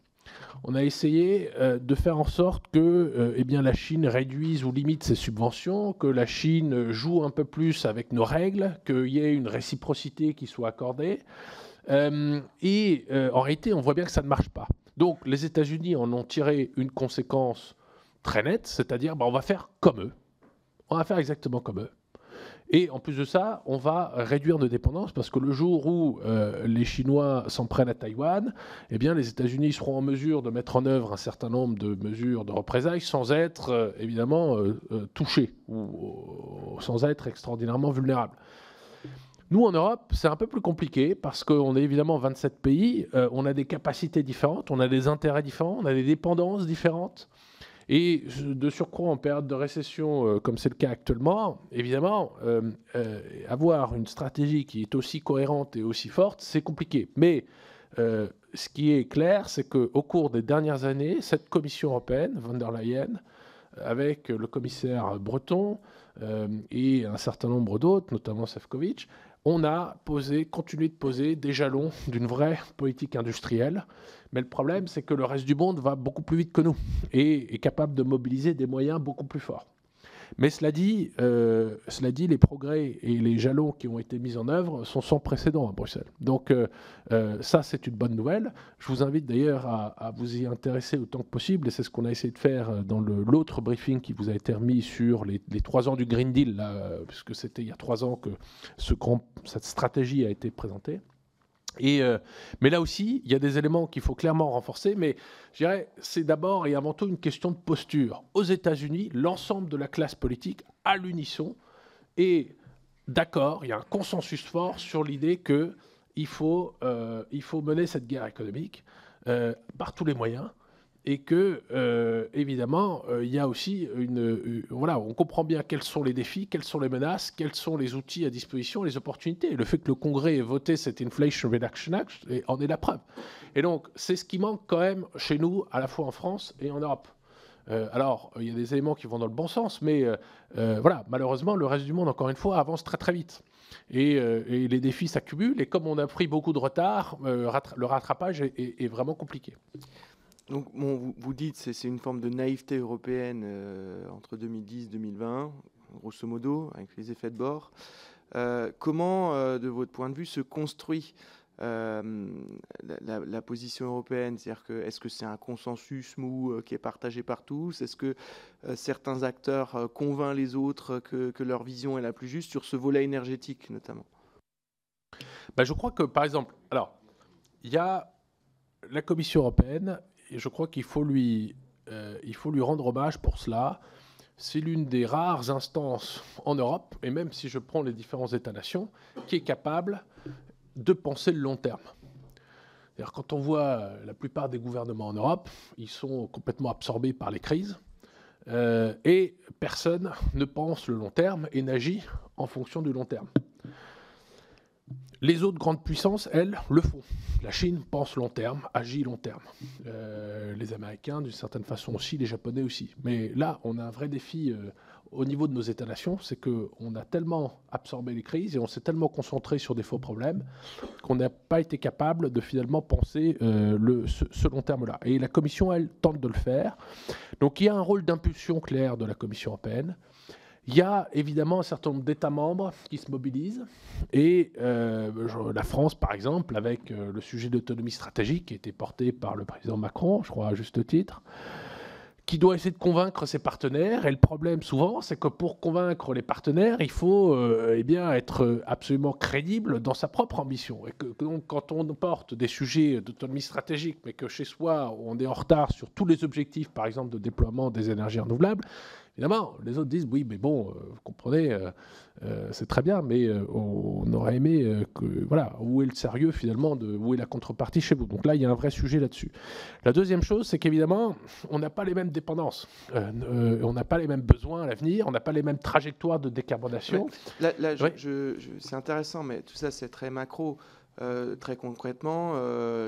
On a essayé euh, de faire en sorte que euh, eh bien, la Chine réduise ou limite ses subventions, que la Chine joue un peu plus avec nos règles, qu'il y ait une réciprocité qui soit accordée. Euh, et en réalité, on voit bien que ça ne marche pas. Donc les États-Unis en ont tiré une conséquence très nette, c'est-à-dire bah, on va faire comme eux. On va faire exactement comme eux. Et en plus de ça, on va réduire nos dépendances parce que le jour où euh, les Chinois s'en prennent à Taïwan, eh bien, les États-Unis seront en mesure de mettre en œuvre un certain nombre de mesures de représailles sans être euh, évidemment euh, touchés ou sans être extraordinairement vulnérables. Nous, en Europe, c'est un peu plus compliqué parce qu'on est évidemment 27 pays, on a des capacités différentes, on a des intérêts différents, on a des dépendances différentes. Et de surcroît, en période de récession, euh, comme c'est le cas actuellement, évidemment, euh, avoir une stratégie qui est aussi cohérente et aussi forte, c'est compliqué. Mais ce qui est clair, c'est qu'au cours des dernières années, cette Commission européenne, von der Leyen, avec le commissaire Breton et un certain nombre d'autres, notamment Sefcovic, on a posé, continué de poser des jalons d'une vraie politique industrielle. Mais le problème, c'est que le reste du monde va beaucoup plus vite que nous et est capable de mobiliser des moyens beaucoup plus forts. Mais cela dit, euh, cela dit, les progrès et les jalons qui ont été mis en œuvre sont sans précédent à Bruxelles. Donc euh, euh, ça, c'est une bonne nouvelle. Je vous invite d'ailleurs à, vous y intéresser autant que possible, et c'est ce qu'on a essayé de faire dans l'autre briefing qui vous a été remis sur les, trois ans du Green Deal, puisque c'était il y a trois ans que ce cette stratégie a été présentée. Euh, mais là aussi, il y a des éléments qu'il faut clairement renforcer, mais je dirais c'est d'abord et avant tout une question de posture. Aux États-Unis, l'ensemble de la classe politique, à l'unisson, est d'accord, il y a un consensus fort sur l'idée qu'il faut, euh, faut mener cette guerre économique euh, par tous les moyens et que euh, évidemment euh, il y a aussi une euh, voilà on comprend bien quels sont les défis quelles sont les menaces quels sont les outils à disposition les opportunités le fait que le Congrès ait voté cet Inflation Reduction Act en est la preuve et donc c'est ce qui manque quand même chez nous à la fois en France et en Europe alors, il y a des éléments qui vont dans le bon sens, mais voilà, malheureusement, le reste du monde, encore une fois, avance très très vite. Et, les défis s'accumulent, et comme on a pris beaucoup de retard, le rattrapage est vraiment compliqué. Donc, vous, dites que c'est une forme de naïveté européenne euh, entre 2010 et 2020, grosso modo, avec les effets de bord. Euh, comment, euh, de votre point de vue, se construit la, position européenne? C'est-à-dire que est-ce que c'est un consensus mou qui est partagé par tous? Est-ce que certains acteurs convainquent les autres que, que, leur vision est la plus juste sur ce volet énergétique, notamment? Bah, Je crois que, par exemple, alors, il y a la Commission européenne et je crois qu'il faut, lui, euh, faut lui rendre hommage pour cela. C'est l'une des rares instances en Europe, et même si je prends les différents États-nations, qui est capable de penser le long terme. Quand on voit la plupart des gouvernements en Europe, ils sont complètement absorbés par les crises, euh, et personne ne pense le long terme et n'agit en fonction du long terme. Les autres grandes puissances, elles, le font. La Chine pense long terme, agit long terme. Euh, les Américains, d'une certaine façon aussi, les Japonais aussi. Mais là, on a un vrai défi euh, au niveau de nos États-nations, c'est qu'on a tellement absorbé les crises et on s'est tellement concentré sur des faux problèmes qu'on n'a pas été capable de finalement penser euh, le, ce long terme-là. Et la Commission, elle, tente de le faire. Donc il y a un rôle d'impulsion clair de la Commission européenne. Il y a évidemment un certain nombre d'États membres qui se mobilisent. Et euh, la France, par exemple, avec euh, le sujet d'autonomie stratégique qui a été porté par le président Macron, je crois à juste titre, qui doit essayer de convaincre ses partenaires. Et le problème souvent, c'est que pour convaincre les partenaires, il faut euh, eh bien, être absolument crédible dans sa propre ambition. Et que, donc, quand on porte des sujets d'autonomie stratégique, mais que chez soi, on est en retard sur tous les objectifs, par exemple, de déploiement des énergies renouvelables, Évidemment, les autres disent oui, mais bon, euh, vous comprenez, euh, euh, c'est très bien, mais on aurait aimé que voilà, où est le sérieux finalement, de, où est la contrepartie chez vous? Donc là, il y a un vrai sujet là-dessus. La deuxième chose, c'est qu'évidemment, on n'a pas les mêmes dépendances, on n'a pas les mêmes besoins à l'avenir, on n'a pas les mêmes trajectoires de décarbonation. Là, c'est intéressant, mais tout ça, c'est très macro. très concrètement,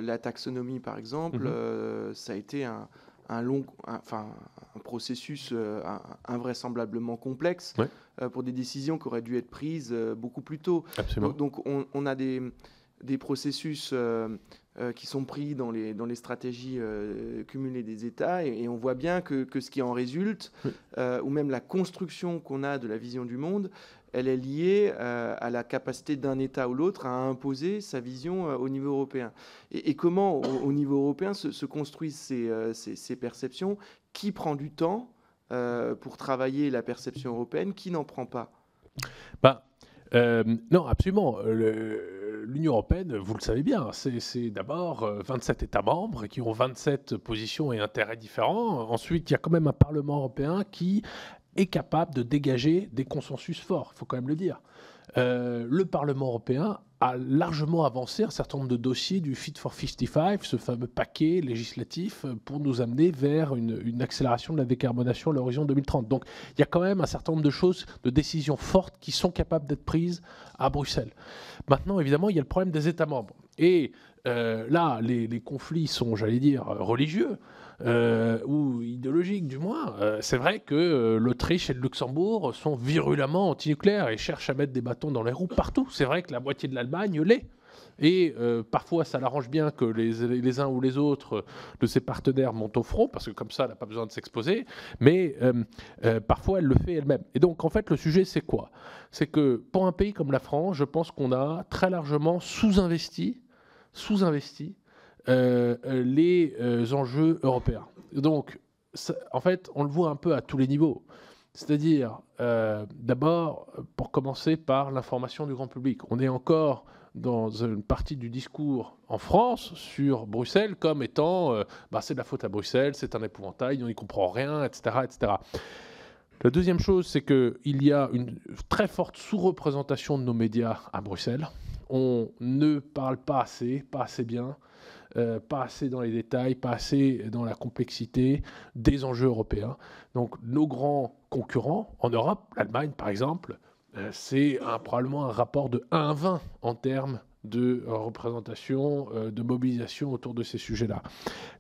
la taxonomie, par exemple, mm-hmm. ça a été un, un long, enfin, un processus euh, invraisemblablement complexe euh, pour des décisions qui auraient dû être prises euh, beaucoup plus tôt. Donc, on, a des, des processus qui sont pris dans les, dans les stratégies cumulées des États et, on voit bien que, que, ce qui en résulte, ou même la construction qu'on a de la vision du monde, elle est liée euh, à la capacité d'un État ou l'autre à imposer sa vision euh, au niveau européen. Et, comment, au, niveau européen, se, construisent euh, ces, perceptions? Qui prend du temps pour travailler la perception européenne? Qui n'en prend pas? Bah, Non, absolument. L'Union européenne, vous le savez bien, c'est d'abord 27 États membres qui ont 27 positions et intérêts différents. Ensuite, il y a quand même un Parlement européen qui est capable de dégager des consensus forts, il faut quand même le dire. Euh, le Parlement européen a largement avancé un certain nombre de dossiers du Fit for 55, ce fameux paquet législatif, pour nous amener vers une, accélération de la décarbonation à l'horizon 2030. Donc il y a quand même un certain nombre de choses, de décisions fortes qui sont capables d'être prises à Bruxelles. Maintenant, évidemment, il y a le problème des États membres. Et là, les, conflits sont, j'allais dire, religieux. Ou idéologiques du moins. c'est vrai que l'Autriche et le Luxembourg sont virulemment antinucléaires et cherchent à mettre des bâtons dans les roues partout. C'est vrai que la moitié de l'Allemagne l'est. Et euh, parfois, ça l'arrange bien que les, uns ou les autres de ses partenaires montent au front, parce que comme ça, elle n'a pas besoin de s'exposer. Mais euh, euh, parfois, elle le fait elle-même. Et donc, en fait, le sujet, c'est quoi? C'est que pour un pays comme la France, je pense qu'on a très largement sous-investi, sous-investi les enjeux européens. Donc, en fait, on le voit un peu à tous les niveaux. C'est-à-dire, d'abord, pour commencer par l'information du grand public. On est encore dans une partie du discours en France sur Bruxelles comme étant euh, bah, c'est de la faute à Bruxelles, c'est un épouvantail, on n'y comprend rien, etc., etc. La deuxième chose, c'est qu'il y a une très forte sous-représentation de nos médias à Bruxelles. On ne parle pas assez, pas assez bien, euh, pas assez dans les détails, pas assez dans la complexité des enjeux européens. Donc nos grands concurrents en Europe, l'Allemagne par exemple, euh, c'est probablement un rapport de 1 à 20 en termes de représentation, euh, de mobilisation autour de ces sujets-là.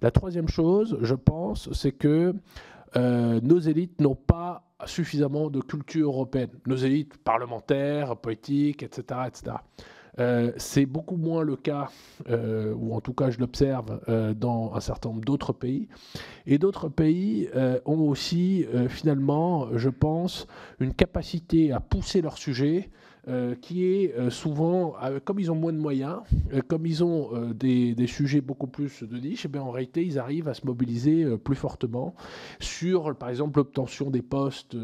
La troisième chose, je pense, c'est que nos élites n'ont pas suffisamment de culture européenne. Nos élites parlementaires, politiques, etc. etc. Euh, c'est beaucoup moins le cas, euh, ou en tout cas je l'observe, euh, dans un certain nombre d'autres pays. Et d'autres pays ont aussi finalement, je pense, une capacité à pousser leur sujet euh, qui est euh, souvent, euh, comme ils ont moins de moyens, comme ils ont des, sujets beaucoup plus de niche, eh en réalité, ils arrivent à se mobiliser plus fortement sur, par exemple, l'obtention des postes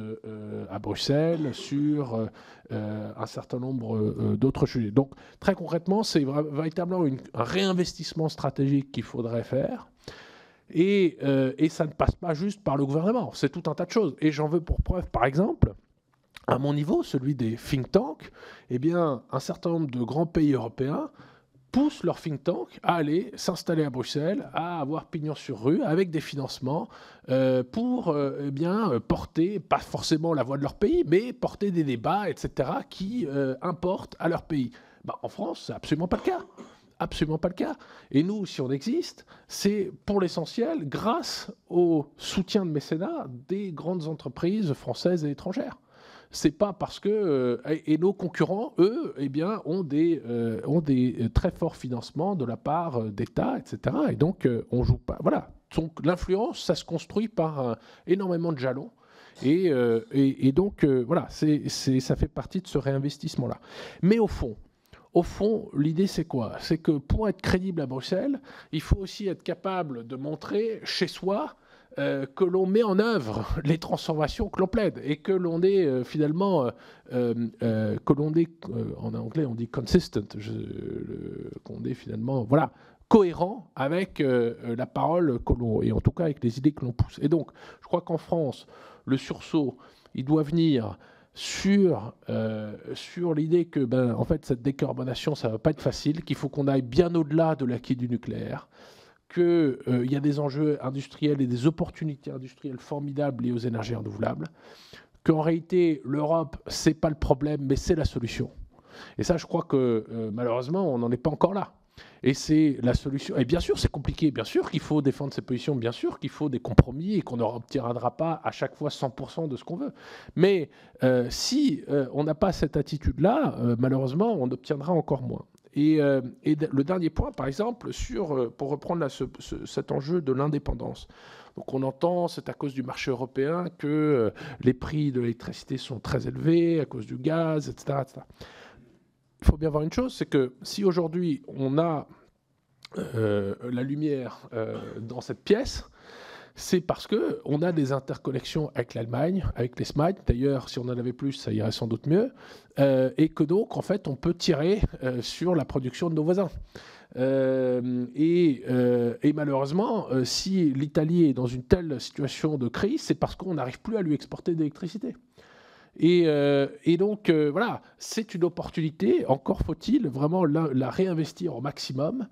à Bruxelles, sur un certain nombre d'autres sujets. Donc, très concrètement, c'est véritablement un réinvestissement stratégique qu'il faudrait faire. Et, ça ne passe pas juste par le gouvernement, c'est tout un tas de choses. Et j'en veux pour preuve, par exemple, à mon niveau, celui des think tanks, eh bien, un certain nombre de grands pays européens poussent leurs think tanks à aller s'installer à Bruxelles, à avoir pignon sur rue, avec des financements, euh, pour euh, eh bien, porter, pas forcément la voix de leur pays, mais porter des débats, etc., qui euh, importent à leur pays. Bah, en France, c'est absolument pas le cas. Absolument pas le cas. Et nous, si on existe, c'est pour l'essentiel grâce au soutien de mécénat des grandes entreprises françaises et étrangères c'est pas parce que euh, et, nos concurrents, eux, eh bien, ont des euh, ont des euh, très forts financements de la part d'États, etc. Et donc on joue pas. Voilà. Donc l'influence, ça se construit par énormément de jalons. Et, et, donc voilà, c'est ça fait partie de ce réinvestissement-là. Mais au fond, au fond, l'idée c'est quoi? C'est que pour être crédible à Bruxelles, il faut aussi être capable de montrer chez soi euh, que l'on met en œuvre les transformations que l'on plaide et que l'on est euh, finalement, euh, que l'on est, en anglais on dit consistent, qu'on est finalement, voilà, cohérent avec la parole que l'on, et en tout cas avec les idées que l'on pousse. Et donc, je crois qu'en France, le sursaut, il doit venir sur, sur l'idée que ben, en fait, cette décarbonation, ça ne va pas être facile, qu'il faut qu'on aille bien au-delà de l'acquis du nucléaire, qu'il euh, y a des enjeux industriels et des opportunités industrielles formidables liées aux énergies renouvelables, qu'en réalité, l'Europe, c'est pas le problème, mais c'est la solution. Et ça, je crois que euh, malheureusement, on n'en est pas encore là. Et c'est la solution. Et bien sûr, c'est compliqué. Bien sûr qu'il faut défendre ses positions. Bien sûr qu'il faut des compromis et qu'on n'obtiendra pas à chaque fois 100% de ce qu'on veut. Mais euh, si on n'a pas cette attitude-là, malheureusement, on obtiendra encore moins. Euh, et, le dernier point, par exemple, euh, pour reprendre cet enjeu de l'indépendance. Donc on entend, c'est à cause du marché européen que euh, les prix de l'électricité sont très élevés, à cause du gaz, etc. Il faut bien voir une chose, c'est que si aujourd'hui on a la lumière dans cette pièce, c'est parce qu'on a des interconnexions avec l'Allemagne, avec les SMITE. D'ailleurs, si on en avait plus, ça irait sans doute mieux. Euh, et que donc, en fait, on peut tirer euh, sur la production de nos voisins. Euh, et, malheureusement, si l'Italie est dans une telle situation de crise, c'est parce qu'on n'arrive plus à lui exporter d'électricité. Et, donc, voilà, c'est une opportunité, encore faut-il vraiment la, réinvestir au maximum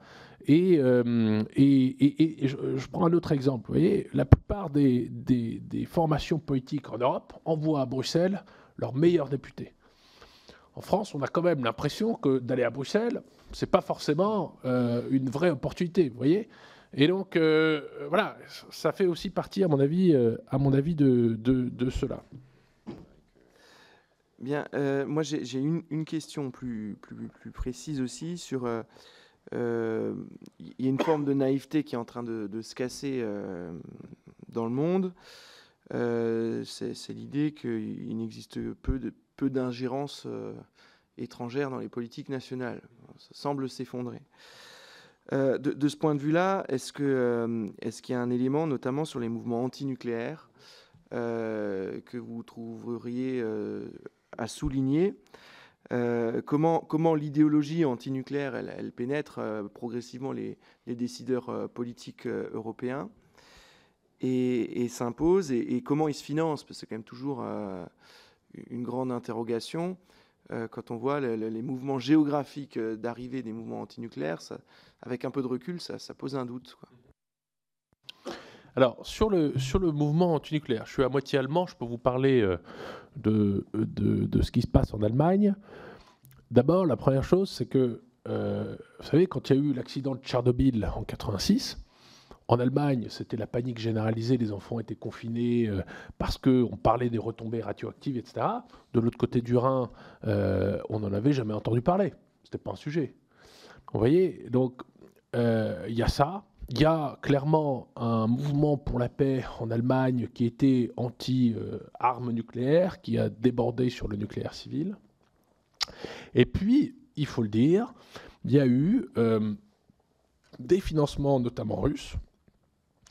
euh, et, et, je, prends un autre exemple. Vous voyez, la plupart des, formations politiques en Europe envoient à Bruxelles leurs meilleurs députés. en France, on a quand même l'impression que d'aller à Bruxelles, c'est pas forcément une vraie opportunité, vous voyez et donc, voilà, ça fait aussi partie, à mon avis, à mon avis de, de cela. Bien, euh, moi j'ai une, question plus, plus, plus, précise aussi sur. Euh, euh, y a une forme de naïveté qui est en train de, se casser dans le monde. C'est l'idée qu'il n'existe peu de peu d'ingérence étrangère dans les politiques nationales. Ça semble s'effondrer. De, ce point de vue-là, est-ce qu'il est qu'il y a un élément, notamment sur les mouvements antinucléaires, que vous trouveriez à souligner? Euh, comment, comment l'idéologie antinucléaire, elle, pénètre euh, progressivement les, décideurs euh, politiques européens et, s'impose, et, comment ils se financent, parce que c'est quand même toujours une grande interrogation. quand on voit les mouvements géographiques d'arrivée des mouvements antinucléaires, avec un peu de recul, ça, pose un doute. Alors, sur le, sur le mouvement antinucléaire, je suis à moitié allemand, je peux vous parler euh, de, de, ce qui se passe en Allemagne. D'abord, la première chose, c'est que, euh, vous savez, quand il y a eu l'accident de Tchernobyl en 86, en Allemagne, c'était la panique généralisée, les enfants étaient confinés euh, parce qu'on parlait des retombées radioactives, etc. De l'autre côté du Rhin, on n'en avait jamais entendu parler. Ce n'était pas un sujet. Vous voyez Donc, il y a ça. Il y a clairement un mouvement pour la paix en Allemagne qui était anti-armes nucléaires, qui a débordé sur le nucléaire civil. Et puis, il faut le dire, il y a eu euh, des financements, notamment russes,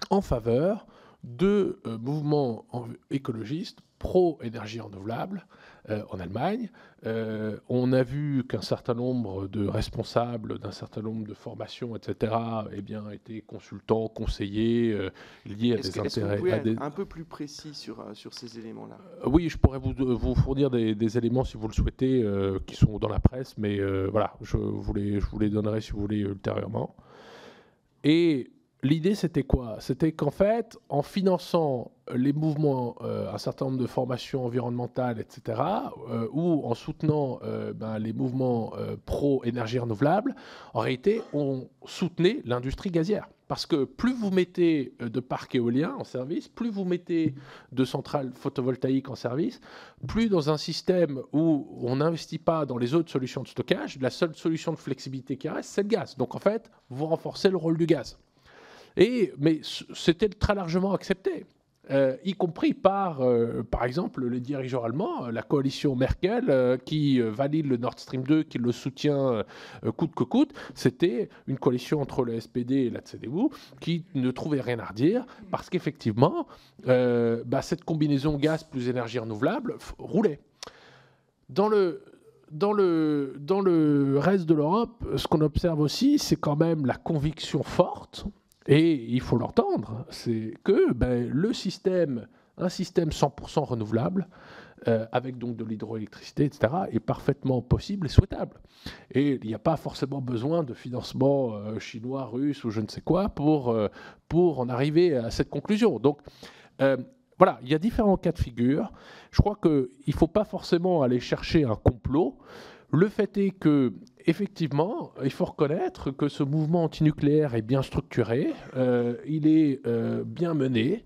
en faveur de euh, mouvements écologistes pro-énergie renouvelable euh, en Allemagne. Euh, on a vu qu'un certain nombre de responsables d'un certain nombre de formations, etc., eh bien, étaient consultants, conseillers, euh, liés à des intérêts. Vous être un peu plus précis sur, sur ces éléments-là? Oui, je pourrais vous, vous fournir des, éléments, si vous le souhaitez, qui sont dans la presse, mais voilà, je vous, les, je vous les donnerai, si vous voulez, ultérieurement. Et L'idée, c'était quoi? C'était qu'en fait, en finançant les mouvements, euh, un certain nombre de formations environnementales, etc., euh, ou en soutenant euh, ben, les mouvements pro-énergie renouvelable, en réalité, on soutenait l'industrie gazière. Parce que plus vous mettez de parcs éoliens en service, plus vous mettez de centrales photovoltaïques en service, plus dans un système où on n'investit pas dans les autres solutions de stockage, la seule solution de flexibilité qui reste, c'est le gaz. Donc en fait, vous renforcez le rôle du gaz. Mais c'était très largement accepté. Euh, y compris par, euh, par exemple, les dirigeants allemands, la coalition Merkel, euh, qui valide le Nord Stream 2, qui le soutient coûte que coûte. C'était une coalition entre le SPD et la CDU qui ne trouvait rien à redire parce qu'effectivement, bah, cette combinaison gaz plus énergie renouvelable roulait. Dans le, dans le, dans le reste de l'Europe, ce qu'on observe aussi, c'est quand même la conviction forte et il faut l'entendre, c'est que ben, le système, un système 100% renouvelable, euh, avec donc de l'hydroélectricité, etc., est parfaitement possible et souhaitable. Et il n'y a pas forcément besoin de financement euh, chinois, russe ou je ne sais quoi pour, euh, pour en arriver à cette conclusion. Donc, voilà, il y a différents cas de figure. Je crois qu'il ne faut pas forcément aller chercher un complot. Le fait est que, effectivement, il faut reconnaître que ce mouvement antinucléaire est bien structuré, euh, il est euh, bien mené,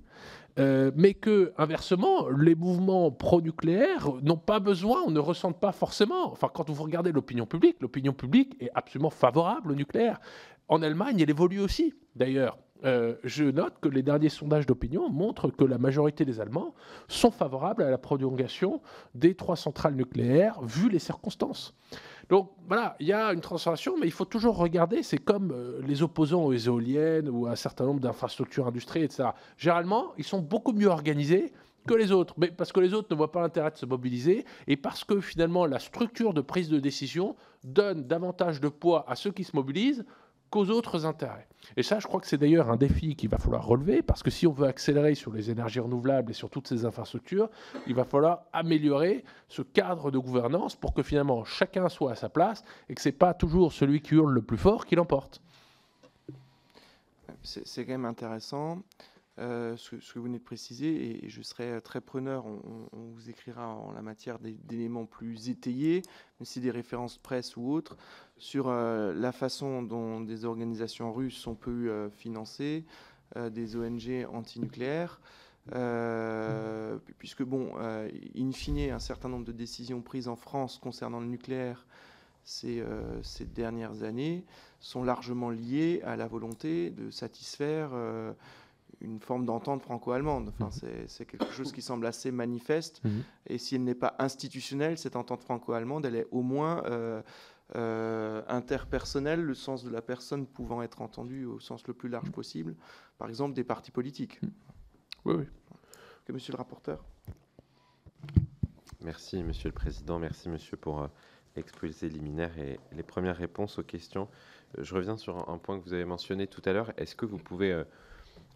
euh, mais que, inversement, les mouvements pro-nucléaires n'ont pas besoin, on ne ressentent pas forcément. Enfin, quand vous regardez l'opinion publique, l'opinion publique est absolument favorable au nucléaire. En Allemagne, elle évolue aussi, d'ailleurs. Je note que les derniers sondages d'opinion montrent que la majorité des Allemands sont favorables à la prolongation des trois centrales nucléaires, vu les circonstances. Donc voilà, il y a une transformation, mais il faut toujours regarder, c'est comme euh, les opposants aux éoliennes ou à un certain nombre d'infrastructures industrielles, etc. Généralement, ils sont beaucoup mieux organisés que les autres, mais parce que les autres ne voient pas l'intérêt de se mobiliser et parce que finalement la structure de prise de décision donne davantage de poids à ceux qui se mobilisent qu'aux autres intérêts. Et ça, je crois que c'est d'ailleurs un défi qu'il va falloir relever, parce que si on veut accélérer sur les énergies renouvelables et sur toutes ces infrastructures, il va falloir améliorer ce cadre de gouvernance pour que finalement chacun soit à sa place et que ce n'est pas toujours celui qui hurle le plus fort qui l'emporte. C'est quand même intéressant. Euh, ce, que vous venez de préciser, et, je serai très preneur, on, vous écrira en la matière d'éléments plus étayés, mais si des références presse ou autres, sur euh, la façon dont des organisations russes ont pu euh, financer des ONG antinucléaires. puisque, bon, in fine, un certain nombre de décisions prises en France concernant le nucléaire ces, ces dernières années sont largement liées à la volonté de satisfaire une forme d'entente franco-allemande. Enfin, mhm. c'est quelque chose qui semble assez manifeste. Mhm. Et si elle n'est pas institutionnelle, cette entente franco-allemande, elle est au moins euh, euh, interpersonnelle, le sens de la personne pouvant être entendue au sens le plus large mhm. possible, par exemple des partis politiques. Oui, oui. monsieur le rapporteur. Merci, Monsieur le Président. Merci, Monsieur, pour euh, l'exposé liminaire et les premières réponses aux questions. Je reviens sur un point que vous avez mentionné tout à l'heure. Est-ce que vous pouvez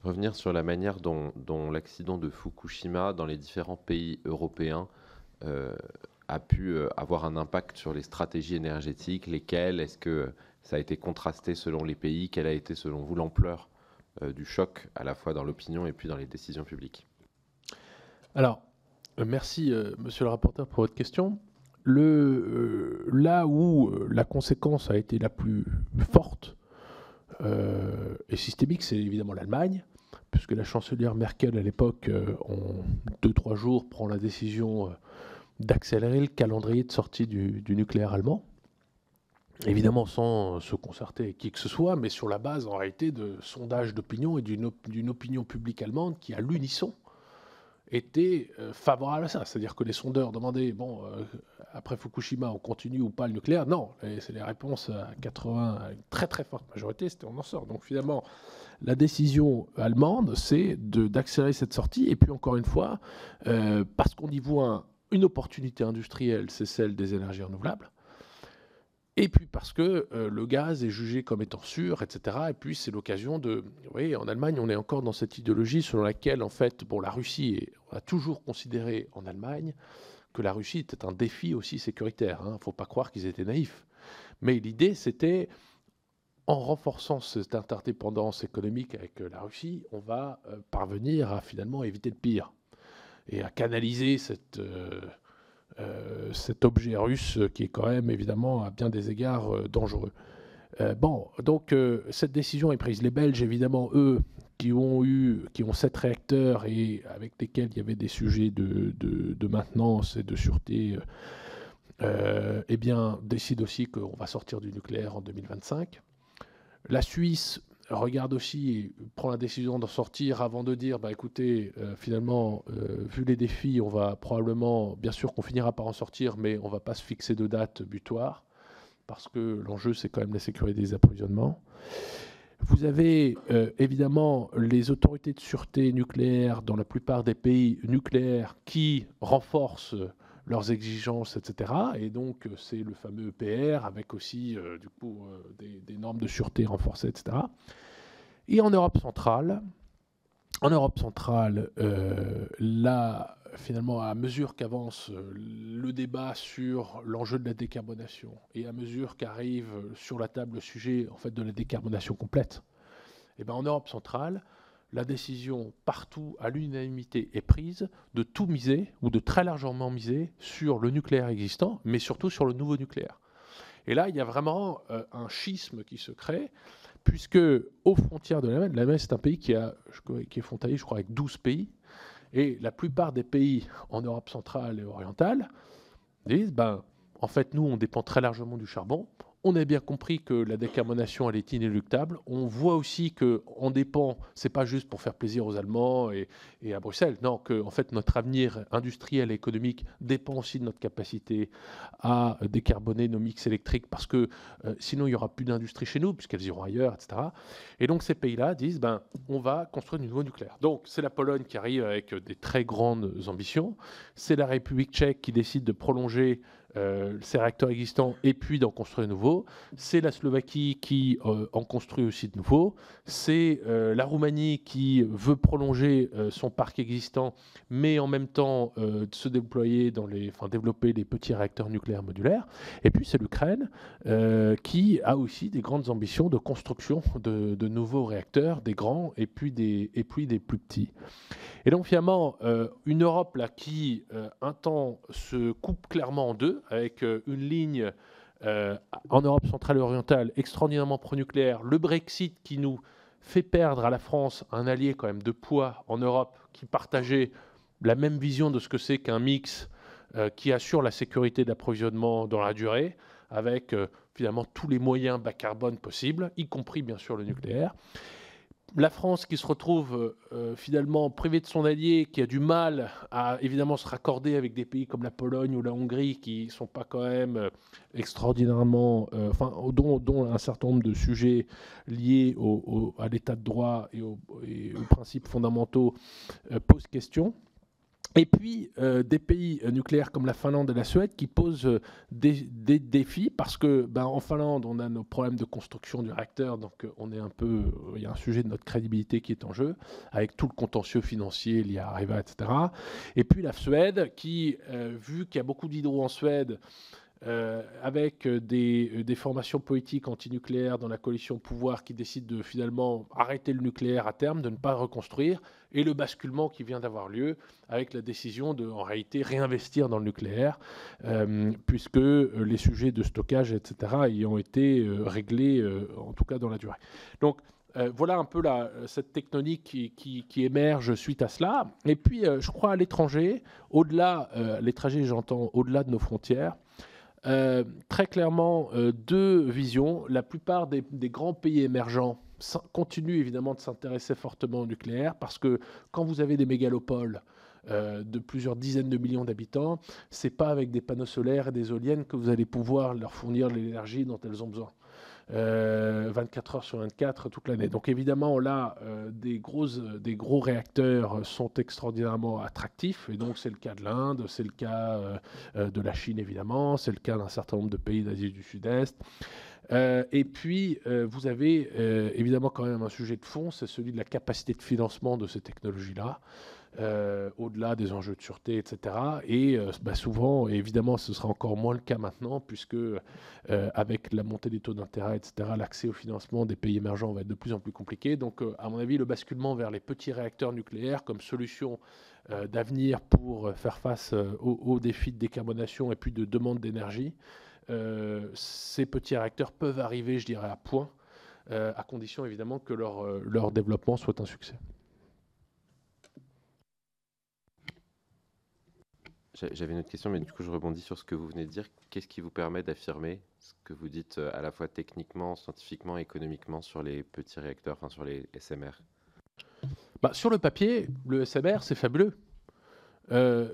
revenir sur la manière dont, l'accident de Fukushima dans les différents pays européens euh, a pu euh, avoir un impact sur les stratégies énergétiques, lesquelles Est-ce que ça a été contrasté selon les pays Quelle a été selon vous l'ampleur euh, du choc à la fois dans l'opinion et puis dans les décisions publiques? Alors, merci monsieur le rapporteur pour votre question. Là où la conséquence a été la plus forte, euh, et systémique, c'est évidemment l'Allemagne, puisque la chancelière Merkel, à l'époque, euh, en deux, trois jours, prend la décision euh, d'accélérer le calendrier de sortie du, nucléaire allemand. Évidemment sans se concerter avec qui que ce soit, mais sur la base en réalité de sondages d'opinion et d'une opinion publique allemande qui, à l'unisson, était favorable à ça. C'est-à-dire que les sondeurs demandaient, bon, après Fukushima, on continue ou pas le nucléaire? Non, c'est les réponses à 80, à une très très forte majorité, c'était on en sort. Donc finalement, la décision allemande, c'est d'accélérer cette sortie. Et puis encore une fois, euh, parce qu'on y voit une opportunité industrielle, c'est celle des énergies renouvelables. Et puis parce que euh, le gaz est jugé comme étant sûr, etc. Et puis c'est l'occasion de... Vous voyez, en Allemagne, on est encore dans cette idéologie selon laquelle, en fait, bon, la Russie, on a toujours considéré en Allemagne que la Russie était un défi aussi sécuritaire. Il hein. ne faut pas croire qu'ils étaient naïfs. Mais l'idée, c'était, en renforçant cette interdépendance économique avec euh, la Russie, on va euh, parvenir à finalement éviter le pire et à canaliser cette, cet objet russe qui est quand même évidemment à bien des égards dangereux. bon, donc cette décision est prise. Les Belges, évidemment, eux, qui ont eu, qui ont sept réacteurs et avec lesquels il y avait des sujets de, de, maintenance et de sûreté, euh, euh, eh bien, décide aussi qu'on va sortir du nucléaire en 2025. La Suisse regarde aussi prend la décision d'en sortir avant de dire, bah écoutez, euh, finalement, vu les défis, on va probablement, bien sûr qu'on finira par en sortir, mais on va pas se fixer de date butoir parce que l'enjeu c'est quand même la sécurité des approvisionnements. Vous avez euh, évidemment les autorités de sûreté nucléaire dans la plupart des pays nucléaires qui renforcent leurs exigences, etc. Et donc euh, c'est le fameux EPR avec aussi euh, du coup des, normes de sûreté renforcées, etc. Et en Europe centrale, en Europe centrale, là, finalement, à mesure qu'avance euh, le débat sur l'enjeu de la décarbonation et à mesure qu'arrive sur la table le sujet en fait, de la décarbonation complète, eh ben, en Europe centrale, la décision partout à l'unanimité est prise de tout miser ou de très largement miser sur le nucléaire existant, mais surtout sur le nouveau nucléaire. Et là, il y a vraiment euh, un schisme qui se crée, puisque aux frontières de l'Allemagne, l'Allemagne c'est un pays qui est frontalier, je crois, avec 12 pays, et la plupart des pays en Europe centrale et orientale disent, ben, en fait, nous, on dépend très largement du charbon. On a bien compris que la décarbonation elle est inéluctable. On voit aussi que on dépend, c'est pas juste pour faire plaisir aux Allemands et, à Bruxelles, non, que en fait notre avenir industriel et économique dépend aussi de notre capacité à décarboner nos mix électriques, parce que euh, sinon il y aura plus d'industrie chez nous puisqu'elles iront ailleurs, etc. Et donc ces pays-là disent, ben on va construire du nouveau nucléaire. Donc c'est la Pologne qui arrive avec des très grandes ambitions, c'est la République tchèque qui décide de prolonger euh, ces réacteurs existants et puis d'en construire de nouveaux. C'est la Slovaquie qui euh, en construit aussi de nouveaux. C'est euh, la Roumanie qui veut prolonger son parc existant, mais en même temps se déployer dans les, enfin, développer les petits réacteurs nucléaires modulaires. Et puis c'est l'Ukraine qui a aussi des grandes ambitions de construction de, nouveaux réacteurs, des grands et puis des, et puis des plus petits. Et donc finalement, une Europe là qui un temps se coupe clairement en deux avec euh, une ligne euh, en Europe centrale et orientale extraordinairement pro-nucléaire, le Brexit qui nous fait perdre à la France un allié quand même de poids en Europe qui partageait la même vision de ce que c'est qu'un mix euh, qui assure la sécurité d'approvisionnement dans la durée, avec finalement tous les moyens bas carbone possibles, y compris bien sûr le nucléaire la France qui se retrouve euh, finalement privée de son allié, qui a du mal à évidemment se raccorder avec des pays comme la Pologne ou la Hongrie, qui ne sont pas quand même euh, extraordinairement, euh, enfin, dont, un certain nombre de sujets liés à l'état de droit et aux, principes fondamentaux posent question. Et puis euh, des pays euh, nucléaires comme la Finlande et la Suède qui posent euh, des, défis parce que ben, en Finlande on a nos problèmes de construction du réacteur, donc on est un peu, il y a un sujet de notre crédibilité qui est en jeu avec tout le contentieux financier lié à Areva, etc. Et puis la Suède qui, vu qu'il y a beaucoup d'hydro en Suède, euh, avec euh, des, des, formations politiques antinucléaires dans la coalition pouvoir qui décident de finalement arrêter le nucléaire à terme, de ne pas reconstruire, et le basculement qui vient d'avoir lieu avec la décision de, en réalité, réinvestir dans le nucléaire, euh, puisque les sujets de stockage, etc., y ont été réglés, en tout cas dans la durée. Donc, voilà un peu cette tectonique qui, émerge suite à cela. Et puis, je crois à l'étranger, au-delà, l'étranger, j'entends au-delà de nos frontières, euh, très clairement, euh, deux visions. La plupart des, grands pays émergents continuent évidemment de s'intéresser fortement au nucléaire parce que quand vous avez des mégalopoles euh, de plusieurs dizaines de millions d'habitants, c'est pas avec des panneaux solaires et des éoliennes que vous allez pouvoir leur fournir l'énergie dont elles ont besoin. 24 euh, heures sur 24 toute l'année. Donc évidemment, là, euh, des, grosses, des gros réacteurs sont extraordinairement attractifs, et donc c'est le cas de l'Inde, c'est le cas euh, de la Chine évidemment, c'est le cas d'un certain nombre de pays d'Asie du Sud-Est. et puis, vous avez évidemment quand même un sujet de fond, c'est celui de la capacité de financement de ces technologies-là. Euh, au-delà des enjeux de sûreté, etc. Et euh, bah, souvent, et évidemment, ce sera encore moins le cas maintenant, puisque euh, avec la montée des taux d'intérêt, etc., l'accès au financement des pays émergents va être de plus en plus compliqué. Donc, à mon avis, le basculement vers les petits réacteurs nucléaires comme solution d'avenir pour faire face aux, défis de décarbonation et puis de demande d'énergie, ces petits réacteurs peuvent arriver, je dirais, à point, à condition évidemment que leur, leur développement soit un succès. J'avais une autre question, mais du coup, je rebondis sur ce que vous venez de dire. Qu'est-ce qui vous permet d'affirmer ce que vous dites euh, à la fois techniquement, scientifiquement, économiquement sur les petits réacteurs, enfin sur les SMR bah, Sur le papier, le SMR, c'est fabuleux. Euh,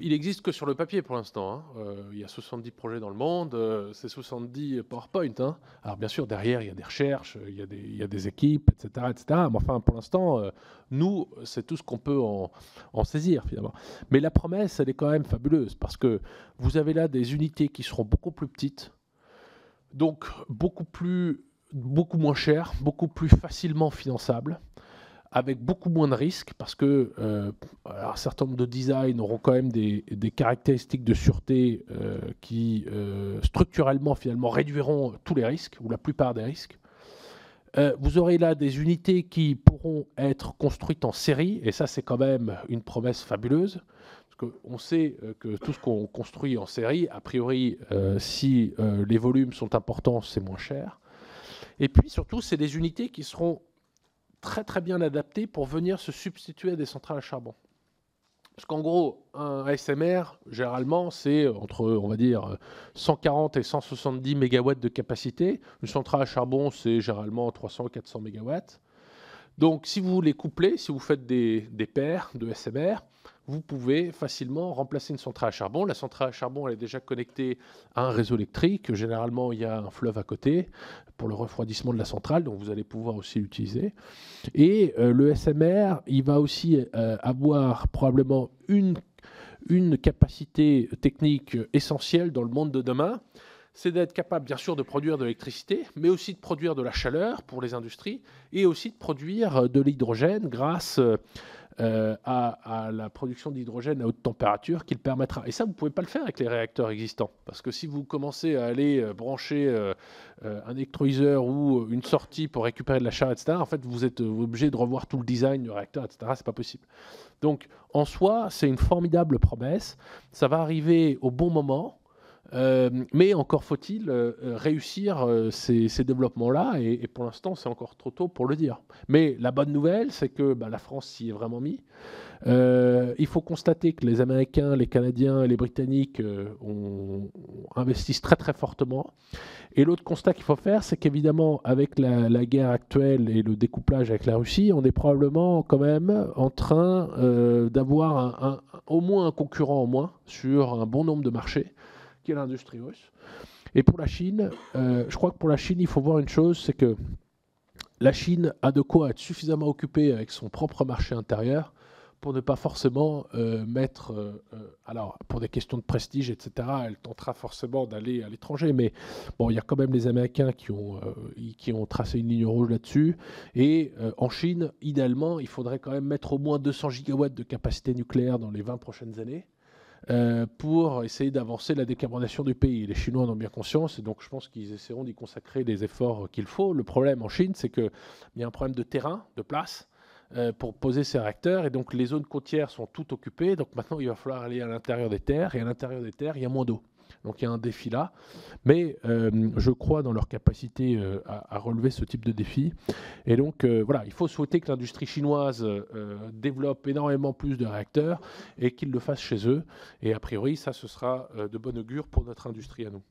il existe que sur le papier pour l'instant. Hein. Euh, il y a 70 projets dans le monde, euh, c'est 70 PowerPoint. Hein. Alors bien sûr, derrière, il y a des recherches, il y a des, équipes, etc., etc. Mais enfin, pour l'instant, nous, c'est tout ce qu'on peut en, en, saisir finalement. Mais la promesse, elle est quand même fabuleuse parce que vous avez là des unités qui seront beaucoup plus petites, donc beaucoup plus, beaucoup moins chères, beaucoup plus facilement finançables avec beaucoup moins de risques parce que euh, un certain nombre de designs auront quand même des, caractéristiques de sûreté euh, qui euh, structurellement finalement réduiront tous les risques ou la plupart des risques. vous aurez là des unités qui pourront être construites en série et ça c'est quand même une promesse fabuleuse parce qu'on sait que tout ce qu'on construit en série, a priori, si les volumes sont importants, c'est moins cher. Et puis surtout, c'est des unités qui seront très très bien adapté pour venir se substituer à des centrales à charbon. Parce qu'en gros, un SMR, généralement, c'est entre, on va dire, 140 et 170 MW de capacité. Une centrale à charbon, c'est généralement 300-400 MW. Donc, si vous les couplez, si vous faites des, des paires de SMR, vous pouvez facilement remplacer une centrale à charbon. La centrale à charbon, elle est déjà connectée à un réseau électrique. Généralement, il y a un fleuve à côté pour le refroidissement de la centrale, donc vous allez pouvoir aussi l'utiliser. Et euh, le SMR, il va aussi euh, avoir probablement une une capacité technique essentielle dans le monde de demain c'est d'être capable, bien sûr, de produire de l'électricité, mais aussi de produire de la chaleur pour les industries, et aussi de produire de l'hydrogène grâce euh, à, la production d'hydrogène à haute température qui le permettra. Et ça, vous ne pouvez pas le faire avec les réacteurs existants. Parce que si vous commencez à aller euh, brancher euh, un électrolyseur ou une sortie pour récupérer de la chaleur, etc., en fait, vous êtes obligé de revoir tout le design du réacteur, etc. C'est pas possible. Donc, en soi, c'est une formidable promesse. Ça va arriver au bon moment. Euh, mais encore faut-il euh, euh, réussir ces, développements-là, et, pour l'instant, c'est encore trop tôt pour le dire. Mais la bonne nouvelle, c'est que bah, la France s'y est vraiment mis. il faut constater que les Américains, les Canadiens et les Britanniques investissent très très fortement. Et l'autre constat qu'il faut faire, c'est qu'évidemment, avec la, guerre actuelle et le découplage avec la Russie, on est probablement quand même en train d'avoir au moins un concurrent en moins sur un bon nombre de marchés l'industrie russe. Et pour la Chine, euh, je crois que pour la Chine, il faut voir une chose, c'est que la Chine a de quoi être suffisamment occupée avec son propre marché intérieur pour ne pas forcément euh, mettre, euh, alors pour des questions de prestige, etc., elle tentera forcément d'aller à l'étranger, mais bon, il y a quand même les Américains qui ont, qui ont tracé une ligne rouge là-dessus, et en Chine, idéalement, il faudrait quand même mettre au moins 200 gigawatts de capacité nucléaire dans les 20 prochaines années, euh, pour essayer d'avancer la décarbonation du pays. Les Chinois en ont bien conscience et donc je pense qu'ils essaieront d'y consacrer les efforts qu'il faut. Le problème en Chine, c'est qu'il y a un problème de terrain, de place. Euh, pour poser ces réacteurs et donc les zones côtières sont toutes occupées donc maintenant il va falloir aller à l'intérieur des terres et à l'intérieur des terres il y a moins d'eau donc il y a un défi là. Mais euh, je crois dans leur capacité euh, à, relever ce type de défi. Et donc euh, voilà, il faut souhaiter que l'industrie chinoise développe énormément plus de réacteurs et qu'ils le fassent chez eux. Et a priori, ça, ce sera de bon augure pour notre industrie à nous.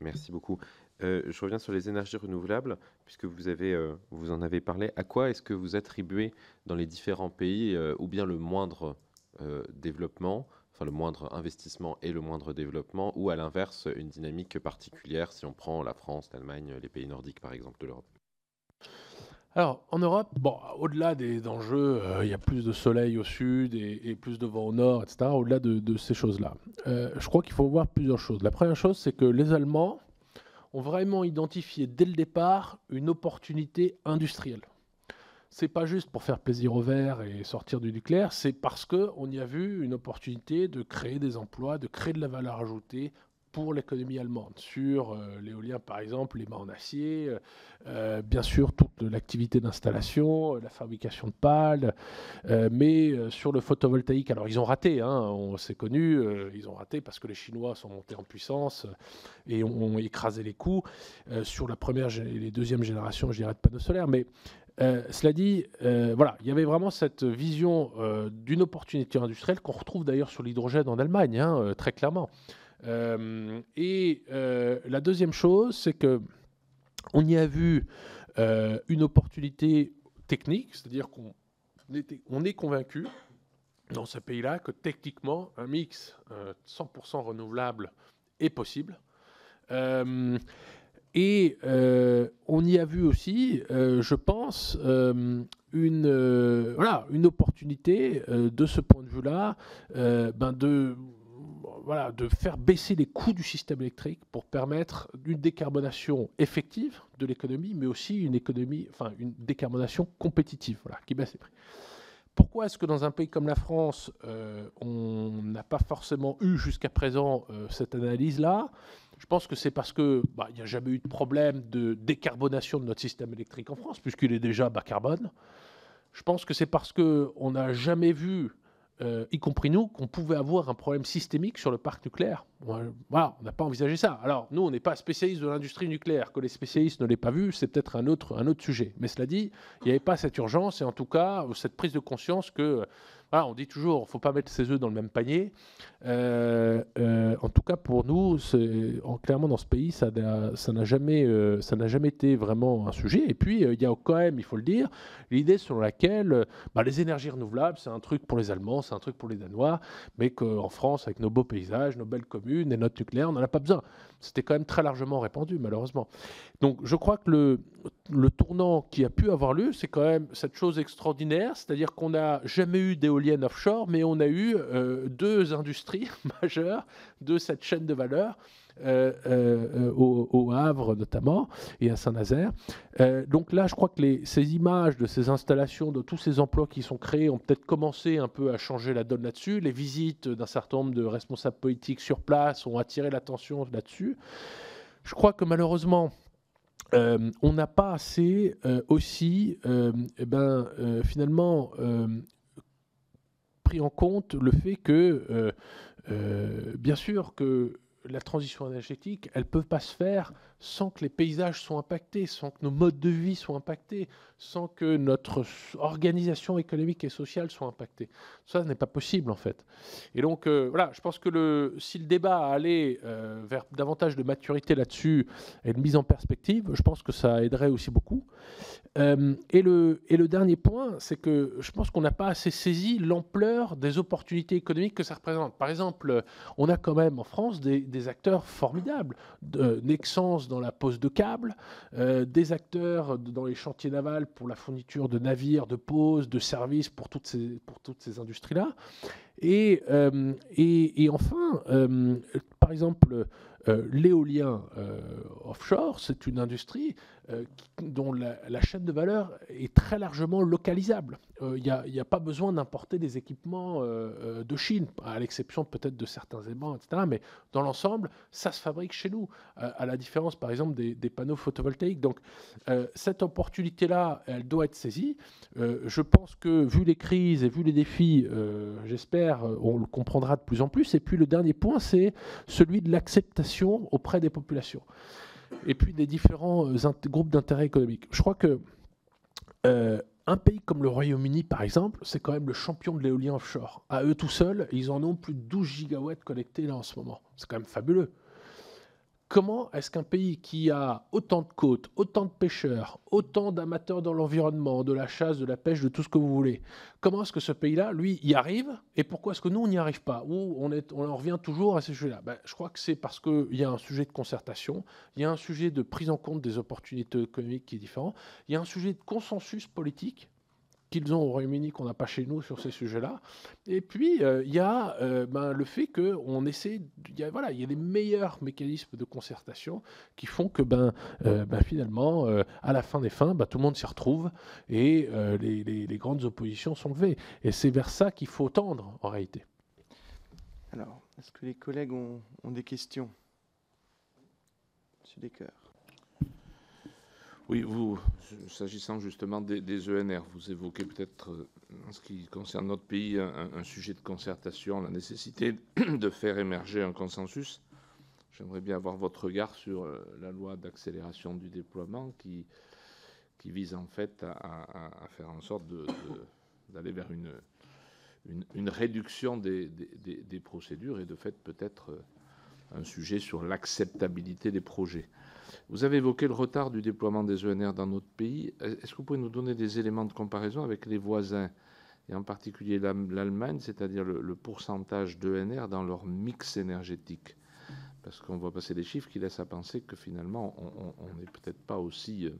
Merci beaucoup. je reviens sur les énergies renouvelables, puisque vous, avez, vous en avez parlé. À quoi est-ce que vous attribuez dans les différents pays, ou bien le moindre développement le moindre investissement et le moindre développement, ou à l'inverse, une dynamique particulière si on prend la France, l'Allemagne, les pays nordiques par exemple de l'Europe alors, en Europe, bon, au-delà des enjeux, euh, il y a plus de soleil au sud et, plus de vent au nord, etc., au-delà de, ces choses-là. Euh, je crois qu'il faut voir plusieurs choses. La première chose, c'est que les Allemands ont vraiment identifié dès le départ une opportunité industrielle c'est pas juste pour faire plaisir aux Verts et sortir du nucléaire, c'est parce qu'on y a vu une opportunité de créer des emplois, de créer de la valeur ajoutée pour l'économie allemande, sur euh, l'éolien par exemple, les mâts en acier, euh, euh, bien sûr toute l'activité d'installation, la fabrication de pales, mais sur le photovoltaïque, alors ils ont raté, hein, on s'est connu, ils ont raté parce que les Chinois sont montés en puissance et ont, écrasé les coûts sur la première et les deuxième génération, je dirais, de panneaux solaires, mais euh, cela dit, euh, voilà, il y avait vraiment cette vision euh, d'une opportunité industrielle qu'on retrouve d'ailleurs sur l'hydrogène en Allemagne, hein, très clairement. et la deuxième chose, c'est que on y a vu une opportunité technique, c'est-à-dire qu'on on est convaincu dans ce pays-là que techniquement, un mix 100% renouvelable est possible. Et euh, on y a vu aussi, euh, je pense, euh, une, voilà, une opportunité de ce point de vue-là ben de, voilà, de faire baisser les coûts du système électrique pour permettre une décarbonation effective de l'économie, mais aussi une, économie, enfin, une décarbonation compétitive voilà, qui baisse les prix. Pourquoi est-ce que dans un pays comme la France, on n'a pas forcément eu jusqu'à présent cette analyse-là? Je pense que c'est parce qu'il bah, n'y a jamais eu de problème de décarbonation de notre système électrique en France, puisqu'il est déjà bas carbone. Je pense que c'est parce qu'on n'a jamais vu, euh, y compris nous, qu'on pouvait avoir un problème systémique sur le parc nucléaire. Voilà, on n'a pas envisagé ça. Alors, nous, on n'est pas spécialistes de l'industrie nucléaire. Que les spécialistes ne l'aient pas vu, c'est peut-être un autre, un autre sujet. Mais cela dit, il n'y avait pas cette urgence et en tout cas, cette prise de conscience que on dit toujours, faut pas mettre ses œufs dans le même panier. Euh, euh, en tout cas, pour nous, clairement, dans ce pays, ça n'a jamais, euh, été vraiment un sujet. Et puis, il y a quand même, il faut le dire, l'idée sur laquelle bah, les énergies renouvelables, c'est un truc pour les Allemands, c'est un truc pour les Danois, mais qu'en France, avec nos beaux paysages, nos belles communes, une, des notes nucléaires, on n'en a pas besoin. C'était quand même très largement répandu, malheureusement. Donc je crois que le, le tournant qui a pu avoir lieu, c'est quand même cette chose extraordinaire, c'est-à-dire qu'on n'a jamais eu d'éoliennes offshore, mais on a eu euh, deux industries majeures de cette chaîne de valeur euh, euh, au, Havre notamment et à Saint-Nazaire. Donc là, je crois que ces images de ces installations, de tous ces emplois qui sont créés, ont peut-être commencé un peu à changer la donne là-dessus. Les visites d'un certain nombre de responsables politiques sur place ont attiré l'attention là-dessus. Je crois que malheureusement, on n'a pas assez aussi, eh ben, finalement, pris en compte le fait que, bien sûr, que la transition énergétique, elle ne peut pas se faire sans que les paysages soient impactés, sans que nos modes de vie soient impactés, sans que notre organisation économique et sociale soit impactée. Ça n'est pas possible en fait. Et donc euh, voilà, je pense que si le débat allait euh, vers davantage de maturité là-dessus et de mise en perspective, je pense que ça aiderait aussi beaucoup. Euh, et, le, dernier point, c'est que je pense qu'on n'a pas assez saisi l'ampleur des opportunités économiques que ça représente. Par exemple, on a quand même en France des, acteurs formidables, de Nexence dans la pose de câbles, des acteurs dans les chantiers navals pour la fourniture de navires, de poses, de services pour toutes ces, ces industries-là. Et, euh, et, enfin, euh, par exemple, euh, l'éolien offshore, c'est une industrie dont la, chaîne de valeur est très largement localisable. Il n'y a, pas besoin d'importer des équipements de Chine, à l'exception peut-être de certains aimants, etc. Mais dans l'ensemble, ça se fabrique chez nous, à la différence par exemple des, panneaux photovoltaïques. Donc cette opportunité-là, elle doit être saisie. je pense que vu les crises et vu les défis, j'espère, euh, on le comprendra de plus en plus. Et puis le dernier point, c'est celui de l'acceptation auprès des populations. Et puis des différents euh, groupes d'intérêt économique. Je crois que euh, un pays comme le Royaume-Uni, par exemple, c'est quand même le champion de l'éolien offshore. À eux tout seuls, ils en ont plus de 12 gigawatts connectés là en ce moment. C'est quand même fabuleux. Comment est-ce qu'un pays qui a autant de côtes, autant de pêcheurs, autant d'amateurs dans l'environnement, de la chasse, de la pêche, de tout ce que vous voulez, comment est-ce que ce pays-là, lui, y arrive Et pourquoi est-ce que nous, on n'y arrive pas Ou on, en revient toujours à ces sujets-là? Ben, Je crois que c'est parce qu'il y a un sujet de concertation, il y a un sujet de prise en compte des opportunités économiques qui est différent, il y a un sujet de consensus politique qu'ils ont au Royaume-Uni qu'on n'a pas chez nous sur ces sujets-là. Et puis, euh, il y a euh, ben, le fait qu'on essaie, voilà, il y a les meilleurs mécanismes de concertation qui font que ben, euh, ben finalement, à la fin des fins, ben, tout le monde s'y retrouve et les, les, grandes oppositions sont levées. Et c'est vers ça qu'il faut tendre, en réalité. Alors, est-ce que les collègues ont, ont des questions? Monsieur Descoeurs. Oui, vous, s'agissant justement des, ENR, vous évoquez peut-être, euh, en ce qui concerne notre pays, un, sujet de concertation, la nécessité de faire émerger un consensus. J'aimerais bien avoir votre regard sur euh, la loi d'accélération du déploiement qui, vise en fait à, faire en sorte d'aller vers une, une, réduction des, des, procédures et de fait peut-être euh, un sujet sur l'acceptabilité des projets. Vous avez évoqué le retard du déploiement des ENR dans notre pays. Est-ce que vous pouvez nous donner des éléments de comparaison avec les voisins, et en particulier l'Allemagne, c'est-à-dire le, pourcentage d'ENR dans leur mix énergétique? Parce qu'on voit passer des chiffres qui laissent à penser que finalement, on n'est peut-être pas aussi, euh,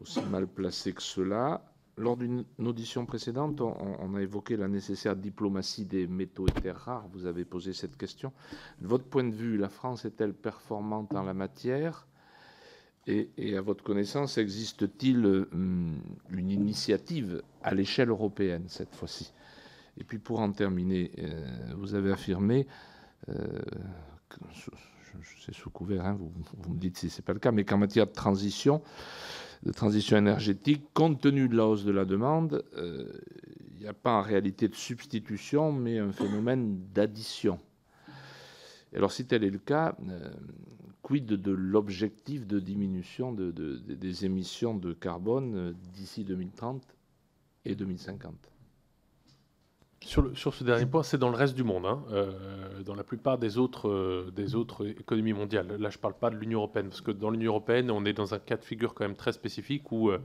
aussi mal placé que cela. Lors d'une audition précédente, on, a évoqué la nécessaire diplomatie des métaux et terres rares. Vous avez posé cette question. De votre point de vue, la France est-elle performante en la matière? Et, à votre connaissance, existe-t-il hum, une initiative à l'échelle européenne cette fois-ci? Et puis pour en terminer, euh, vous avez affirmé, euh, c'est sous couvert, hein, vous, vous, me dites si ce n'est pas le cas, mais qu'en matière de transition, de transition énergétique, compte tenu de la hausse de la demande, euh, il n'y a pas en réalité de substitution, mais un phénomène d'addition. Alors si tel est le cas, euh, quid de l'objectif de diminution des émissions de carbone euh, d'ici 2030 et 2050 sur, ce dernier point, c'est dans le reste du monde, hein. euh, dans la plupart des autres, euh, des autres économies mondiales. Là, je ne parle pas de l'Union européenne, parce que dans l'Union européenne, on est dans un cas de figure quand même très spécifique où euh,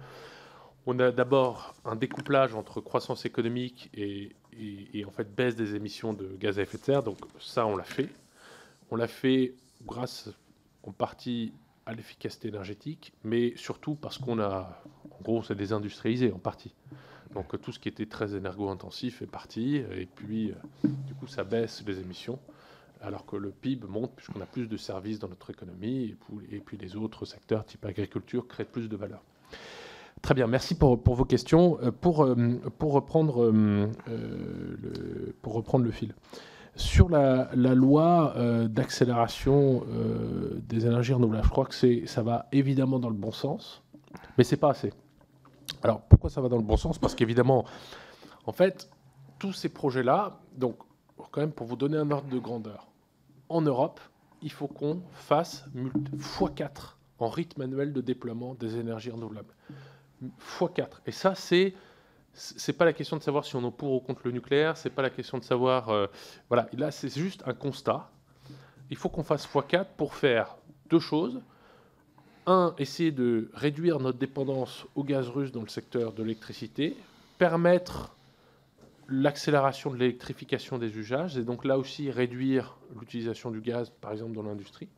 on a d'abord un découplage entre croissance économique et, en fait baisse des émissions de gaz à effet de serre. Donc ça, on l'a fait. On l'a fait grâce en partie à l'efficacité énergétique, mais surtout parce qu'on a, en gros, désindustrialisé en partie. Donc tout ce qui était très énergo-intensif est parti, et puis du coup ça baisse les émissions, alors que le PIB monte puisqu'on a plus de services dans notre économie, et puis les autres secteurs type agriculture créent plus de valeur. Très bien, merci pour, vos questions. Pour, pour, reprendre, le, pour reprendre le fil. Sur la, loi euh, d'accélération euh, des énergies renouvelables, je crois que ça va évidemment dans le bon sens, mais c'est pas assez. Alors pourquoi ça va dans le bon sens? Parce qu'évidemment, en fait, tous ces projets-là, donc quand même pour vous donner un ordre de grandeur, en Europe, il faut qu'on fasse x4 en rythme annuel de déploiement des énergies renouvelables. x4. Et ça, c'est c'est pas la question de savoir si on est pour ou contre le nucléaire, c'est pas la question de savoir. Euh, voilà, là, c'est juste un constat. Il faut qu'on fasse x4 pour faire deux choses. Un, essayer de réduire notre dépendance au gaz russe dans le secteur de l'électricité, permettre l'accélération de l'électrification des usages, et donc là aussi réduire l'utilisation du gaz, par exemple, dans l'industrie,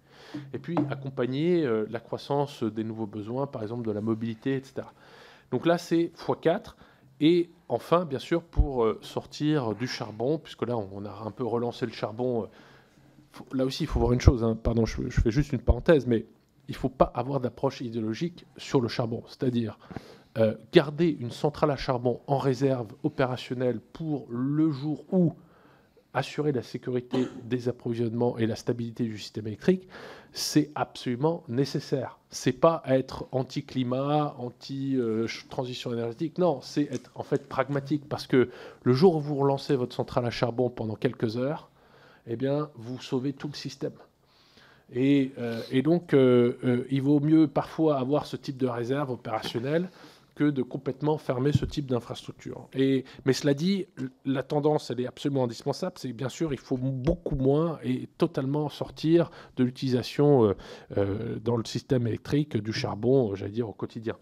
et puis accompagner euh, la croissance des nouveaux besoins, par exemple de la mobilité, etc. Donc là, c'est x4. Et enfin, bien sûr, pour euh, sortir du charbon, puisque là, on a un peu relancé le charbon. Euh, là aussi, il faut voir une chose. Hein. pardon, je, fais juste une parenthèse, mais il ne faut pas avoir d'approche idéologique sur le charbon. C'est-à-dire euh, garder une centrale à charbon en réserve opérationnelle pour le jour où assurer la sécurité des approvisionnements et la stabilité du système électrique, c'est absolument nécessaire. C'est pas être anti-climat, anti-transition énergétique. Non, c'est être en fait pragmatique parce que le jour où vous relancez votre centrale à charbon pendant quelques heures, eh bien, vous sauvez tout le système. Et, euh, donc, euh, euh, il vaut mieux parfois avoir ce type de réserve opérationnelle que de complètement fermer ce type d'infrastructure. Et, mais cela dit, la tendance, elle est absolument indispensable. C'est bien sûr, il faut beaucoup moins et totalement sortir de l'utilisation dans le système électrique du charbon, j'allais dire, au quotidien.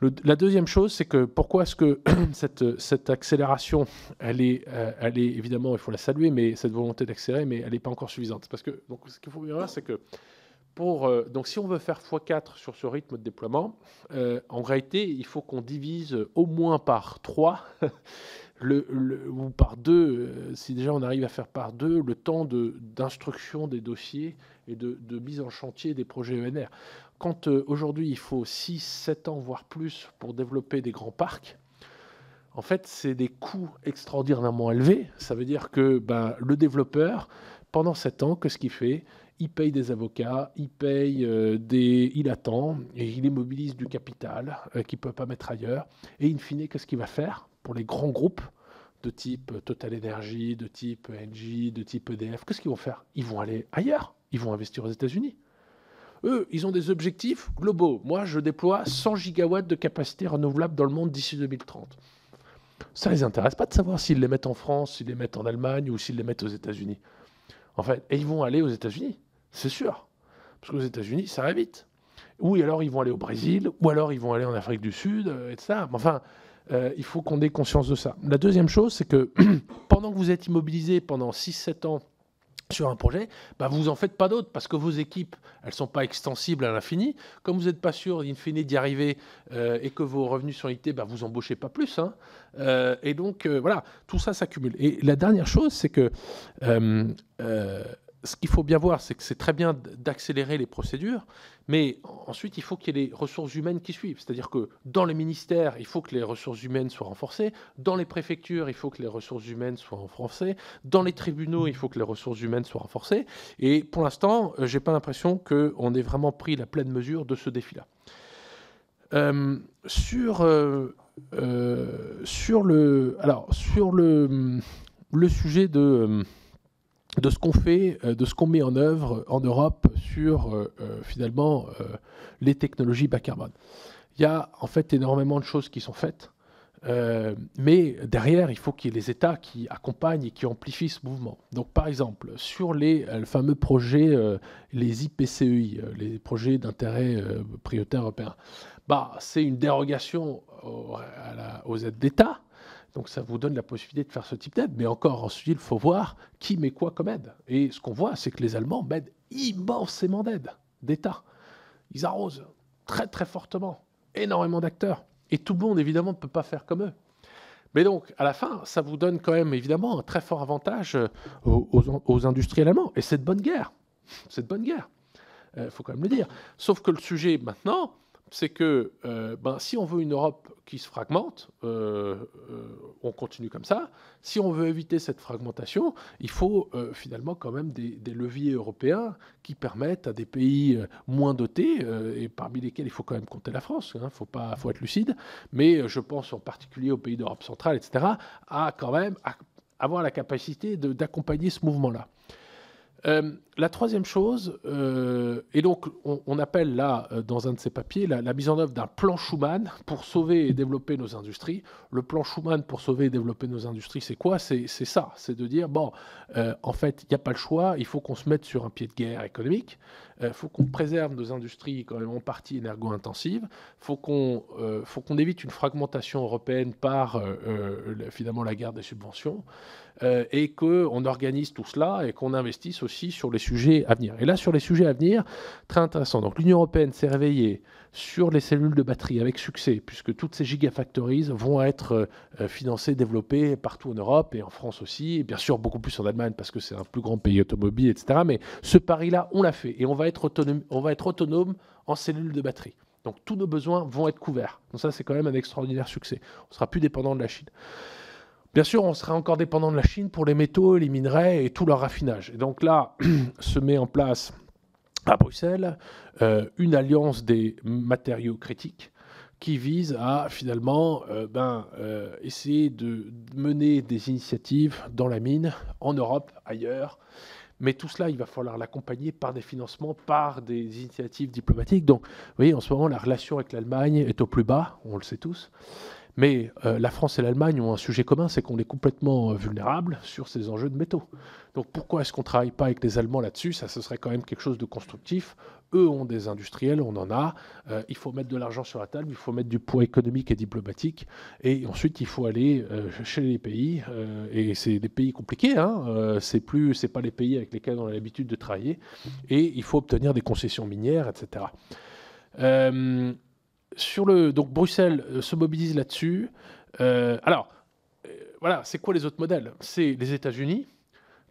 La deuxième chose, c'est que pourquoi est-ce que cette, accélération, elle est, elle est évidemment, il faut la saluer, mais cette volonté d'accélérer, mais elle n'est pas encore suffisante. Parce que ce qu'il faut bien voir, c'est que euh, donc si on veut faire x4 sur ce rythme de déploiement, euh, en réalité, il faut qu'on divise au moins par 3 le, ou par 2, euh, si déjà on arrive à faire par 2, le temps d'instruction des dossiers et de, mise en chantier des projets ENR. Quand aujourd'hui il faut 6, 7 ans, voire plus pour développer des grands parcs, en fait, c'est des coûts extraordinairement élevés. Ça veut dire que ben, le développeur, pendant 7 ans, qu'est-ce qu'il fait? Il paye des avocats, il paye euh, des, il attend il immobilise du capital euh, qu'il ne peut pas mettre ailleurs. Et in fine, qu'est-ce qu'il va faire? Pour les grands groupes de type Total Energy, de type Engie, de type EDF Qu'est-ce qu'ils vont faire? Ils vont aller ailleurs. Ils vont investir aux États-Unis. Eux, ils ont des objectifs globaux. Moi, je déploie 100 gigawatts de capacité renouvelable dans le monde d'ici 2030. Ça ne les intéresse pas de savoir s'ils les mettent en France, s'ils les mettent en Allemagne ou s'ils les mettent aux États-Unis. En fait, et ils vont aller aux États-Unis. C'est sûr. Parce qu'aux États-Unis, ça va vite. Ou alors ils vont aller au Brésil, ou alors ils vont aller en Afrique du Sud, euh, etc. Enfin, euh, il faut qu'on ait conscience de ça. La deuxième chose, c'est que pendant que vous êtes immobilisé pendant 6-7 ans sur un projet, bah vous en faites pas d'autres parce que vos équipes, elles sont pas extensibles à l'infini. Comme vous n'êtes pas sûr, in d'y arriver euh, et que vos revenus sont limités, bah vous embauchez pas plus. Hein. et donc, voilà, tout ça s'accumule. Et la dernière chose, c'est que ce qu'il faut bien voir, c'est que c'est très bien d'accélérer les procédures, mais ensuite, il faut qu'il y ait les ressources humaines qui suivent. C'est-à-dire que dans les ministères, il faut que les ressources humaines soient renforcées. Dans les préfectures, il faut que les ressources humaines soient renforcées. Dans les tribunaux, il faut que les ressources humaines soient renforcées. Et pour l'instant, euh, je n'ai pas l'impression qu'on ait vraiment pris la pleine mesure de ce défi-là. Euh, sur, euh, sur le, alors sur le, le sujet de de ce qu'on fait, euh, de ce qu'on met en œuvre en Europe sur euh, euh, finalement les technologies bas carbone. Il y a en fait énormément de choses qui sont faites, mais derrière, il faut qu'il y ait les États qui accompagnent et qui amplifient ce mouvement. Donc par exemple, sur les fameux projets, les IPCEI, les projets d'intérêt prioritaire européen, bah, c'est une dérogation aux aides d'État Donc ça vous donne la possibilité de faire ce type d'aide. Mais encore ensuite, il faut voir qui met quoi comme aide. Et ce qu'on voit, c'est que les Allemands mettent immensément d'aide d'État. Ils arrosent très très fortement, énormément d'acteurs. Et tout le monde, évidemment, ne peut pas faire comme eux. Mais donc, à la fin, ça vous donne quand même, évidemment, un très fort avantage euh, aux, aux, industriels allemands. Et c'est de bonne guerre. C'est de bonne guerre. Il euh, faut quand même le dire. Sauf que le sujet maintenant, c'est que euh, ben, si on veut une Europe qui se fragmente, euh, euh, on continue comme ça. Si on veut éviter cette fragmentation, il faut finalement quand même des, leviers européens qui permettent à des pays moins dotés, et parmi lesquels il faut quand même compter la France, il hein, faut, être lucide, mais je pense en particulier aux pays d'Europe centrale, etc., à quand même avoir la capacité d'accompagner ce mouvement-là. La troisième chose, euh, et donc on, appelle là, euh, dans un de ces papiers, la, mise en œuvre d'un plan Schuman pour sauver et développer nos industries. Le plan Schuman pour sauver et développer nos industries, c'est quoi? C'est ça, c'est de dire, bon, en fait, il n'y a pas le choix, il faut qu'on se mette sur un pied de guerre économique, il faut qu'on préserve nos industries quand même en partie énergo-intensives, il faut qu'on évite une fragmentation européenne par finalement la guerre des subventions. Euh, et qu'on organise tout cela et qu'on investisse aussi sur les sujets à venir. Et là, sur les sujets à venir, très intéressant. Donc l'Union européenne s'est réveillée sur les cellules de batterie avec succès, puisque toutes ces gigafactories vont être euh, financées, développées partout en Europe et en France aussi, et bien sûr beaucoup plus en Allemagne parce que c'est un plus grand pays automobile, etc. Mais ce pari-là, on l'a fait et on va être autonome, on va être autonome en cellules de batterie. Donc tous nos besoins vont être couverts. Donc ça, c'est quand même un extraordinaire succès. On sera plus dépendant de la Chine. Bien sûr, on serait encore dépendant de la Chine pour les métaux, les minerais et tout leur raffinage. Et donc là, se met en place à Bruxelles euh, une alliance des matériaux critiques qui vise à finalement euh, ben, euh, essayer de mener des initiatives dans la mine, en Europe, ailleurs. Mais tout cela, il va falloir l'accompagner par des financements, par des initiatives diplomatiques. Donc, vous voyez, en ce moment, la relation avec l'Allemagne est au plus bas, on le sait tous. Mais euh, la France et l'Allemagne ont un sujet commun, c'est qu'on est complètement euh, vulnérable sur ces enjeux de métaux. Donc pourquoi est-ce qu'on ne travaille pas avec les Allemands là-dessus? Ça, ce serait quand même quelque chose de constructif. Eux ont des industriels, on en a. Euh, il faut mettre de l'argent sur la table, il faut mettre du poids économique et diplomatique. Et ensuite, il faut aller chez les pays. et c'est des pays compliqués. Hein, c'est plus, pas les pays avec lesquels on a l'habitude de travailler. Et il faut obtenir des concessions minières, etc sur le, donc Bruxelles euh, se mobilise là-dessus. Euh, alors, euh, voilà, c'est quoi les autres modèles? C'est les États-Unis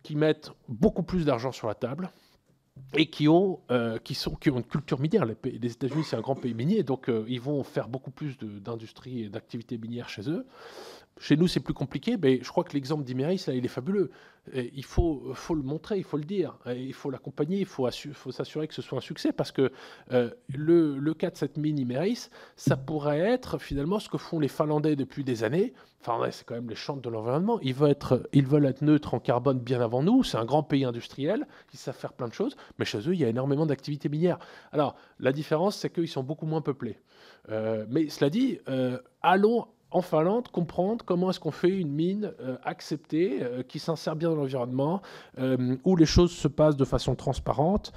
qui mettent beaucoup plus d'argent sur la table et qui ont, une culture minière. Les, les États-Unis, c'est un grand pays minier, donc ils vont faire beaucoup plus d'industrie et d'activités minières chez eux. Chez nous, c'est plus compliqué, mais je crois que l'exemple d'Imeris, là, il est fabuleux. il faut, le montrer, il faut le dire, il faut l'accompagner, il faut, s'assurer que ce soit un succès, parce que euh, le, cas de cette mine Imeris, ça pourrait être finalement ce que font les Finlandais depuis des années. Enfin, c'est quand même les chantres de l'environnement. Ils veulent, être, ils veulent être neutres en carbone bien avant nous. C'est un grand pays industriel, ils savent faire plein de choses, mais chez eux, il y a énormément d'activités minières. Alors, la différence, c'est qu'ils sont beaucoup moins peuplés. Euh, mais cela dit, euh, allons en Finlande, comprendre comment est-ce qu'on fait une mine euh, acceptée, euh, qui s'insère bien dans l'environnement, euh, où les choses se passent de façon transparente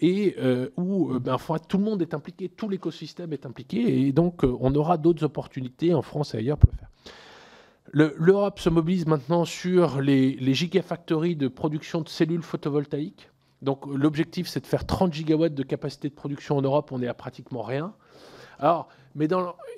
et où ben, tout le monde est impliqué, tout l'écosystème est impliqué, et donc on aura d'autres opportunités en France et ailleurs pour le faire. L'Europe se mobilise maintenant sur les, les gigafactories de production de cellules photovoltaïques. Donc l'objectif, c'est de faire 30 gigawatts de capacité de production en Europe. On est à pratiquement rien. Alors, mais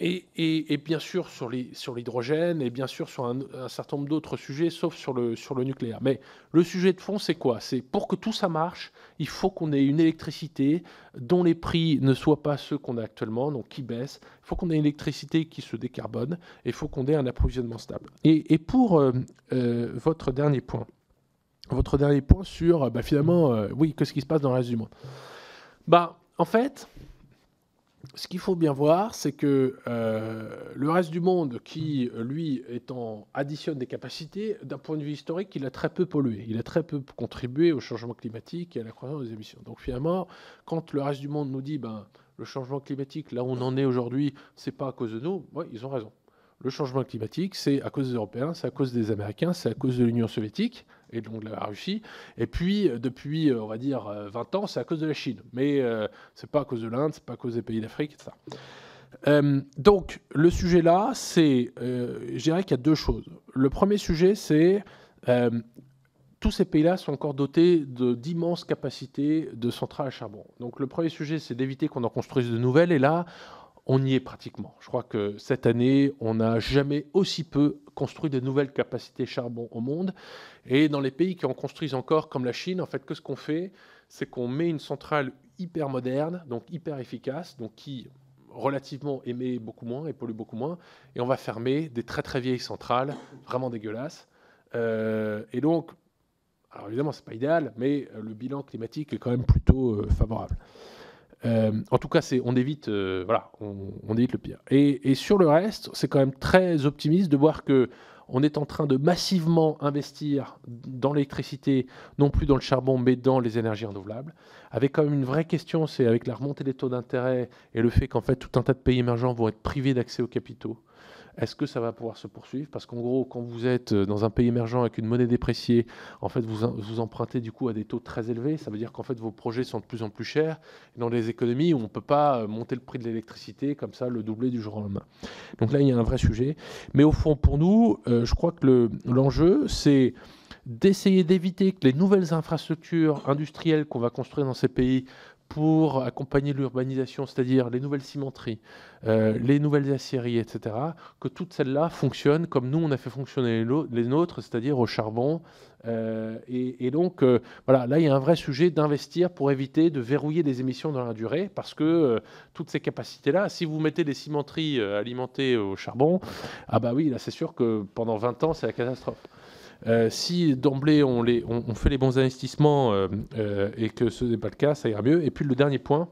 et, bien sûr sur l'hydrogène, et bien sûr sur un, certain nombre d'autres sujets, sauf sur le, nucléaire. Mais le sujet de fond, c'est quoi? C'est pour que tout ça marche, il faut qu'on ait une électricité dont les prix ne soient pas ceux qu'on a actuellement, donc qui baissent. Il faut qu'on ait une électricité qui se décarbone, et il faut qu'on ait un approvisionnement stable. Et, pour euh, euh, votre dernier point, votre dernier point sur, bah, finalement, euh, oui, qu'est-ce qui se passe dans le reste du monde? Bah, En fait, ce qu'il faut bien voir, c'est que euh, le reste du monde, qui lui étant additionne des capacités, d'un point de vue historique, il a très peu pollué, il a très peu contribué au changement climatique et à la croissance des émissions. Donc finalement, quand le reste du monde nous dit, ben, le changement climatique, là où on en est aujourd'hui, c'est pas à cause de nous, ils ont raison. Le changement climatique, c'est à cause des Européens, c'est à cause des Américains, c'est à cause de l'Union soviétique et donc de la Russie. Et puis, euh, depuis, euh, on va dire, 20 euh, ans, c'est à cause de la Chine. Mais ce n'est pas à cause de l'Inde, c'est pas à cause des pays d'Afrique, etc. donc, le sujet là, c'est, je dirais qu'il y a deux choses. Le premier sujet, c'est tous ces pays-là sont encore dotés d'immenses capacités de centrales à charbon. Donc le premier sujet, c'est d'éviter qu'on en construise de nouvelles. Et là, on y est pratiquement. Je crois que cette année, on n'a jamais aussi peu construit de nouvelles capacités charbon au monde. Et dans les pays qui en construisent encore, comme la Chine, en fait, que ce qu'on fait, c'est qu'on met une centrale hyper moderne, donc hyper efficace, donc qui relativement émet beaucoup moins et pollue beaucoup moins, et on va fermer des très très vieilles centrales, vraiment dégueulasses. Euh, et donc, alors évidemment, c'est pas idéal, mais le bilan climatique est quand même plutôt euh, favorable. Euh, en tout cas, c'est, on évite, voilà, on, évite le pire. Et, sur le reste, c'est quand même très optimiste de voir que on est en train de massivement investir dans l'électricité, non plus dans le charbon, mais dans les énergies renouvelables. Avec quand même une vraie question, c'est avec la remontée des taux d'intérêt et le fait qu'en fait tout un tas de pays émergents vont être privés d'accès aux capitaux. Est-ce que ça va pouvoir se poursuivre? Parce qu'en gros, quand vous êtes euh, dans un pays émergent avec une monnaie dépréciée, en fait, vous, vous empruntez du coup à des taux très élevés. Ça veut dire qu'en fait, vos projets sont de plus en plus chers. dans les économies où on ne peut pas euh, monter le prix de l'électricité comme ça, le doubler du jour au lendemain. Donc là, il y a un vrai sujet. Mais au fond, pour nous, euh, je crois que l'enjeu, c'est d'essayer d'éviter que les nouvelles infrastructures industrielles qu'on va construire dans ces pays pour accompagner l'urbanisation, c'est-à-dire les nouvelles cimenteries, euh, les nouvelles aciéries, etc., que toutes celles-là fonctionnent comme nous, on a fait fonctionner les nôtres, c'est-à-dire au charbon. Euh, et, donc, euh, voilà, là, il y a un vrai sujet d'investir pour éviter de verrouiller des émissions dans la durée, parce que toutes ces capacités-là, si vous mettez des cimenteries alimentées au charbon, ah bah oui, là, c'est sûr que pendant 20 ans, c'est la catastrophe. Euh, si d'emblée on, fait les bons investissements euh, euh, et que ce n'est pas le cas, ça ira mieux. Et puis le dernier point,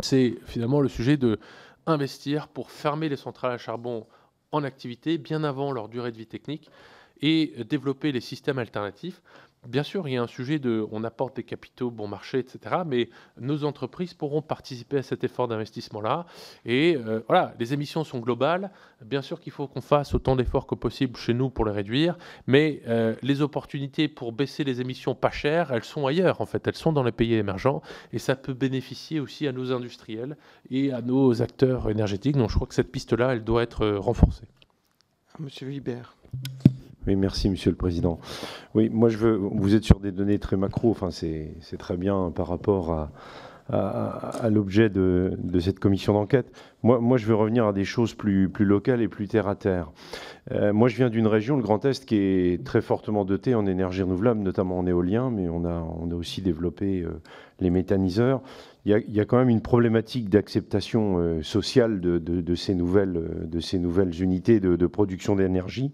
c'est finalement le sujet de investir pour fermer les centrales à charbon en activité bien avant leur durée de vie technique et développer les systèmes alternatifs Bien sûr, il y a un sujet de, on apporte des capitaux bon marché, etc. Mais nos entreprises pourront participer à cet effort d'investissement-là. Et euh, voilà, les émissions sont globales. Bien sûr qu'il faut qu'on fasse autant d'efforts que possible chez nous pour les réduire. Mais euh, les opportunités pour baisser les émissions pas chères, elles sont ailleurs. En fait, elles sont dans les pays émergents. Et ça peut bénéficier aussi à nos industriels et à nos acteurs énergétiques. Donc, je crois que cette piste-là, elle doit être euh, renforcée. Monsieur Hubert. Oui, merci Monsieur le Président. Oui, moi je veux. Vous êtes sur des données très macro. Enfin, c'est très bien par rapport à, à, l'objet de, de, cette commission d'enquête. Moi, moi, je veux revenir à des choses plus, plus locales et plus terre à terre. Euh, moi, je viens d'une région, le Grand Est, qui est très fortement dotée en énergie renouvelable, notamment en éolien, mais on a, on a aussi développé euh, les méthaniseurs. Il y, a, il y, a, quand même une problématique d'acceptation euh, sociale de, de, ces nouvelles, de ces nouvelles unités de production d'énergie.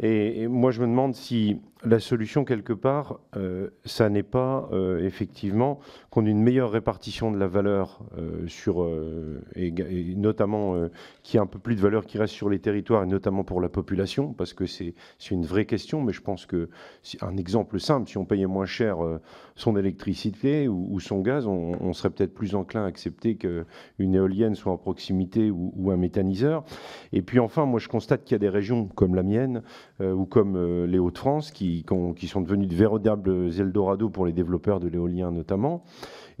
Et, moi, je me demande si la solution, quelque part, euh, ça n'est pas euh, effectivement qu'on ait une meilleure répartition de la valeur euh, sur, et, notamment qu'il y ait un peu plus de valeur qui reste sur les territoires, et notamment pour la population, parce que c'est une vraie question, mais je pense que, un exemple simple, si on payait moins cher son électricité ou, son gaz, on, serait peut-être plus enclin à accepter qu'une éolienne soit en proximité ou, ou, un méthaniseur. Et puis enfin, moi, je constate qu'il y a des régions comme la mienne, ou comme les Hauts-de-France, qui, qui, sont devenus de véritables Eldorado pour les développeurs de l'éolien notamment.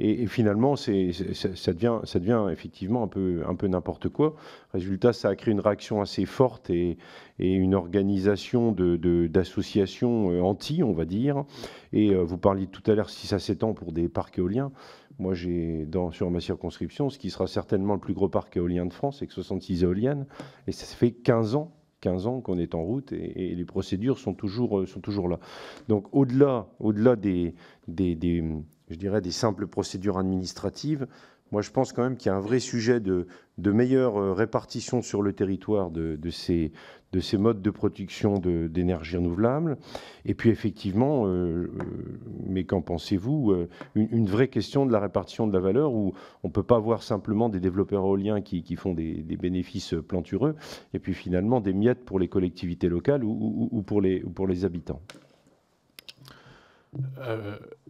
Et, finalement, c'est, ça, devient, ça devient effectivement un peu, un peu n'importe quoi. Résultat, ça a créé une réaction assez forte et, une organisation de, d'associations euh, anti, on va dire. Et vous parliez tout à l'heure si ça s'étend pour des parcs éoliens. Moi, j'ai sur ma circonscription ce qui sera certainement le plus gros parc éolien de France, avec 66 éoliennes. Et ça fait 15 ans 15 ans qu'on est en route et, les procédures sont toujours, euh, sont toujours là. Donc au-delà au -delà des, des, je dirais, des simples procédures administratives, moi, je pense quand même qu'il y a un vrai sujet de, meilleure euh, répartition sur le territoire de, ces, de ces modes de production d'énergie renouvelable. Et puis, effectivement, euh, euh, mais qu'en pensez-vous une, vraie question de la répartition de la valeur où on ne peut pas voir simplement des développeurs éoliens qui, font des, bénéfices plantureux et puis finalement des miettes pour les collectivités locales ou, pour, les, habitants.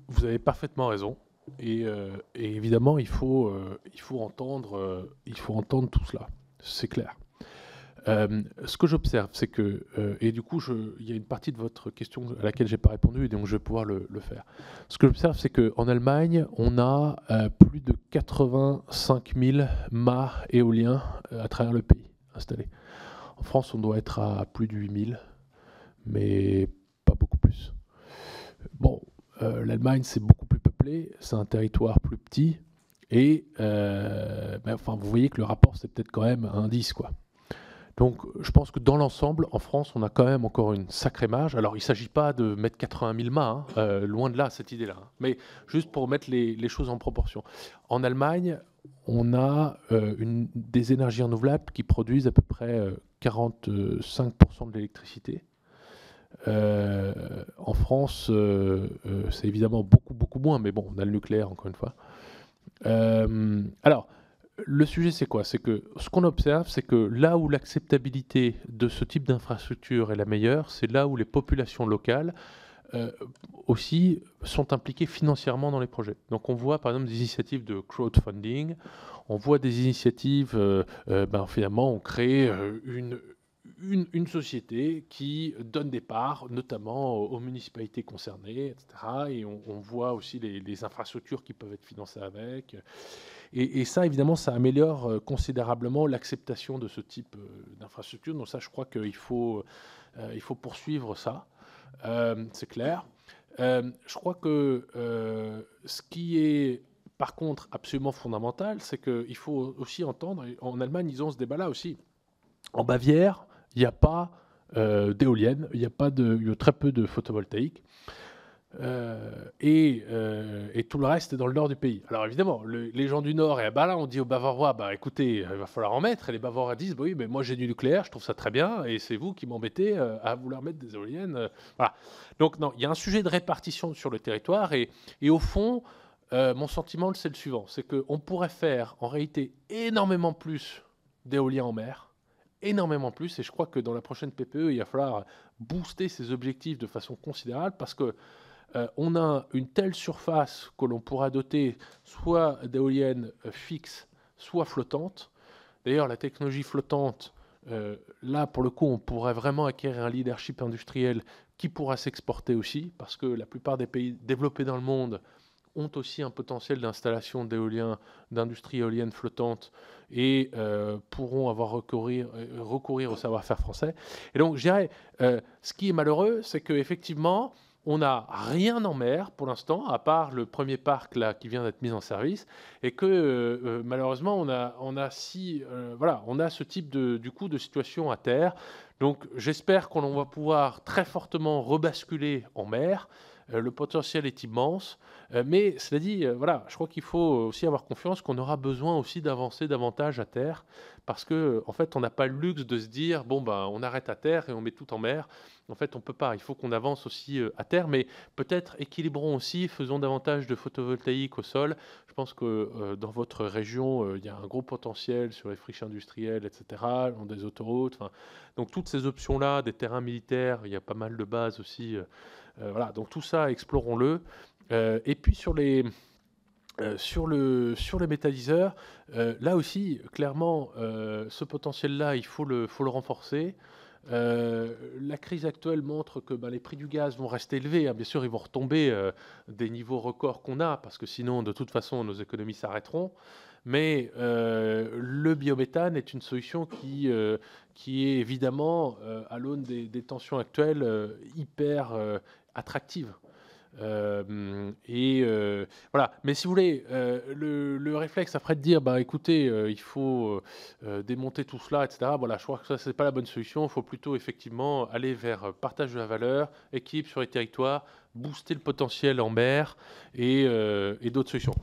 vous avez parfaitement raison. Euh, et, évidemment, euh, euh, il faut entendre tout cela. C'est clair. Euh, ce que j'observe, c'est que, euh, et du coup, il y a une partie de votre question à laquelle j'ai pas répondu, et donc je vais pouvoir le, faire. Ce que j'observe, c'est qu'en Allemagne, on a euh, plus de 85 000 mâts éoliens à travers le pays installés. En France, on doit être à plus de 8 000, mais pas beaucoup plus. Bon, l'Allemagne, c'est beaucoup plus peuplé, c'est un territoire plus petit, et ben, enfin, vous voyez que le rapport, c'est peut-être quand même un 10, quoi. Donc je pense que dans l'ensemble, en France, on a quand même encore une sacrée marge. Alors il ne s'agit pas de mettre 80 000 mâts, hein, euh, loin de là cette idée-là, hein. mais juste pour mettre les, choses en proportion. En Allemagne, on a euh, des énergies renouvelables qui produisent à peu près 45% euh, de l'électricité. en France, c'est évidemment beaucoup, beaucoup moins, mais bon, on a le nucléaire encore une fois. alors, le sujet, c'est quoi? C'est que ce qu'on observe, c'est que là où l'acceptabilité de ce type d'infrastructure est la meilleure, c'est là où les populations locales euh, aussi sont impliquées financièrement dans les projets. Donc on voit par exemple des initiatives de crowdfunding, on voit des initiatives, euh, euh, ben, finalement on crée une, une, société qui donne des parts, notamment aux, municipalités concernées, etc. Et on, voit aussi les, les, infrastructures qui peuvent être financées avec. Et, ça, évidemment, ça améliore euh, considérablement l'acceptation de ce type euh, d'infrastructure. Donc ça, je crois qu'il faut, euh, faut poursuivre ça. c'est clair. je crois que ce qui est par contre absolument fondamental, c'est qu'il faut aussi entendre, en Allemagne, ils ont ce débat-là aussi. En Bavière, il n'y a pas d'éoliennes, il y a pas de, il y a très peu de photovoltaïque. Euh, euh, et, tout le reste est dans le nord du pays. Alors évidemment, les gens du nord, et bah là on dit aux Bavarois, bah écoutez, il va falloir en mettre. Et les Bavarois disent, bah oui, mais moi j'ai du nucléaire, je trouve ça très bien, et c'est vous qui m'embêtez euh, à vouloir mettre des éoliennes. voilà. Donc non, il y a un sujet de répartition sur le territoire, et, et au fond, mon sentiment c'est le suivant, c'est qu'on pourrait faire en réalité énormément plus d'éoliennes en mer, énormément plus, et je crois que dans la prochaine PPE, il va falloir booster ces objectifs de façon considérable, parce que euh, on a une telle surface que l'on pourra doter soit d'éoliennes euh, fixes, soit flottantes. D'ailleurs, la technologie flottante, euh, là, pour le coup, on pourrait vraiment acquérir un leadership industriel qui pourra s'exporter aussi, parce que la plupart des pays développés dans le monde ont aussi un potentiel d'installation d'éoliens, d'industrie éolienne flottante et pourront avoir recourir, recourir au savoir-faire français. Et donc, je dirais, ce qui est malheureux, c'est qu'effectivement, on n'a rien en mer pour l'instant, à part le premier parc là qui vient d'être mis en service, et que euh, euh, malheureusement on a, on a si, euh, voilà, on a ce type de, du coup de situation à terre. Donc j'espère qu'on va pouvoir très fortement rebasculer en mer. le potentiel est immense, mais cela dit, voilà, je crois qu'il faut aussi avoir confiance qu'on aura besoin aussi d'avancer davantage à terre, parce que en fait on n'a pas le luxe de se dire bon ben on arrête à terre et on met tout en mer. En fait, on peut pas. Il faut qu'on avance aussi euh, à terre, mais peut-être équilibrons aussi, faisons davantage de photovoltaïque au sol. Je pense que euh, dans votre région, euh, il y a un gros potentiel sur les friches industrielles, etc., dans des autoroutes. Donc toutes ces options-là, des terrains militaires, il y a pas mal de bases aussi. voilà. Donc tout ça, explorons-le. Et puis sur les sur, le, sur les métalliseurs, là aussi, clairement, ce potentiel-là, il faut le, faut le renforcer. Euh, la crise actuelle montre que ben, les prix du gaz vont rester élevés. Hein. Bien sûr, ils vont retomber euh, des niveaux records qu'on a, parce que sinon, de toute façon, nos économies s'arrêteront. Mais euh, le biométhane est une solution qui, qui est évidemment, à l'aune des, tensions actuelles, hyper attractive. Euh, et euh, voilà. Mais si vous voulez, euh, le, réflexe après de dire, bah écoutez, il faut démonter tout cela, etc. Voilà, je crois que ça c'est pas la bonne solution. Il faut plutôt effectivement aller vers partage de la valeur, équilibre sur les territoires, booster le potentiel en mer et, d'autres solutions.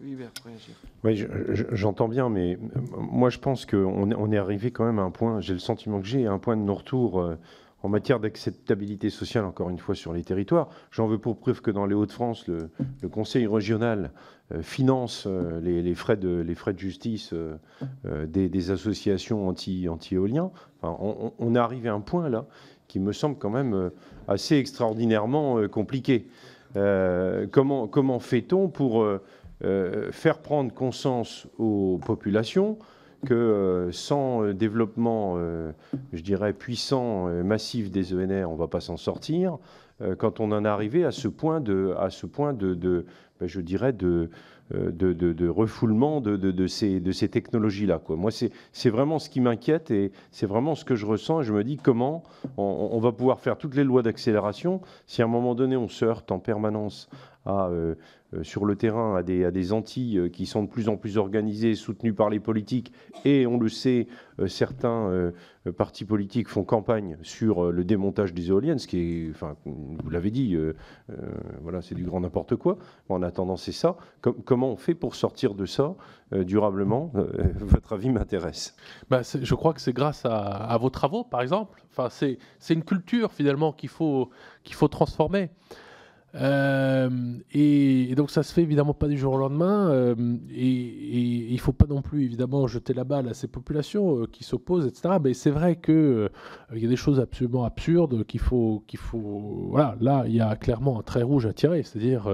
Oui, j'entends bien, mais moi je pense qu'on on est arrivé quand même à un point, j'ai le sentiment que j'ai, un point de non-retour en matière d'acceptabilité sociale, encore une fois, sur les territoires. J'en veux pour preuve que dans les Hauts-de-France, le, Conseil régional euh, finance euh, les, frais de, justice euh, des, associations anti-éoliens. on, est arrivé à un point là qui me semble quand même assez extraordinairement compliqué. comment fait-on pour faire prendre conscience aux populations que sans développement, je dirais, puissant, massif des ENR, on ne va pas s'en sortir. quand on en est arrivé à ce point de, à ce point de, ben, je dirais, de, euh, refoulement de, ces, technologies-là. Moi, c'est vraiment ce qui m'inquiète et c'est vraiment ce que je ressens. Je me dis comment on, va pouvoir faire toutes les lois d'accélération si à un moment donné on se heurte en permanence à, euh, euh, sur le terrain à des, Antilles euh, qui sont de plus en plus organisées, soutenues par les politiques, et on le sait, certains partis politiques font campagne sur le démontage des éoliennes, ce qui est, enfin, vous l'avez dit, voilà, c'est du grand n'importe quoi. En attendant, c'est ça. comment on fait pour sortir de ça durablement Votre avis m'intéresse. Bah, je crois que c'est grâce à, à, vos travaux, par exemple. Enfin, c'est une culture finalement qu'il faut, qu'il faut transformer. Euh, et, donc ça se fait évidemment pas du jour au lendemain. Euh, et, il ne faut pas non plus évidemment jeter la balle à ces populations euh, qui s'opposent, etc. Mais c'est vrai qu'il il y a des choses absolument absurdes qu'il faut, qu'il faut. Voilà, là il y a clairement un trait rouge à tirer, c'est-à-dire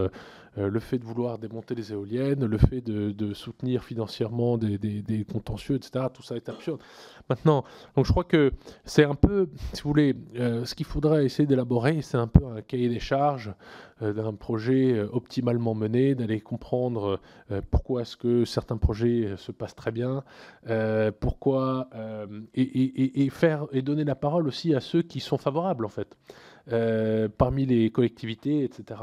euh, le fait de vouloir démonter les éoliennes, le fait de, soutenir financièrement des, contentieux, etc. Tout ça est absurde. Maintenant, donc je crois que c'est un peu, si vous voulez, euh, ce qu'il faudrait essayer d'élaborer, c'est un peu un cahier des charges euh, d'un projet optimalement mené, d'aller comprendre pourquoi est-ce que certains projets se passent très bien, pourquoi et, faire et donner la parole aussi à ceux qui sont favorables en fait. Euh, parmi les collectivités, etc.,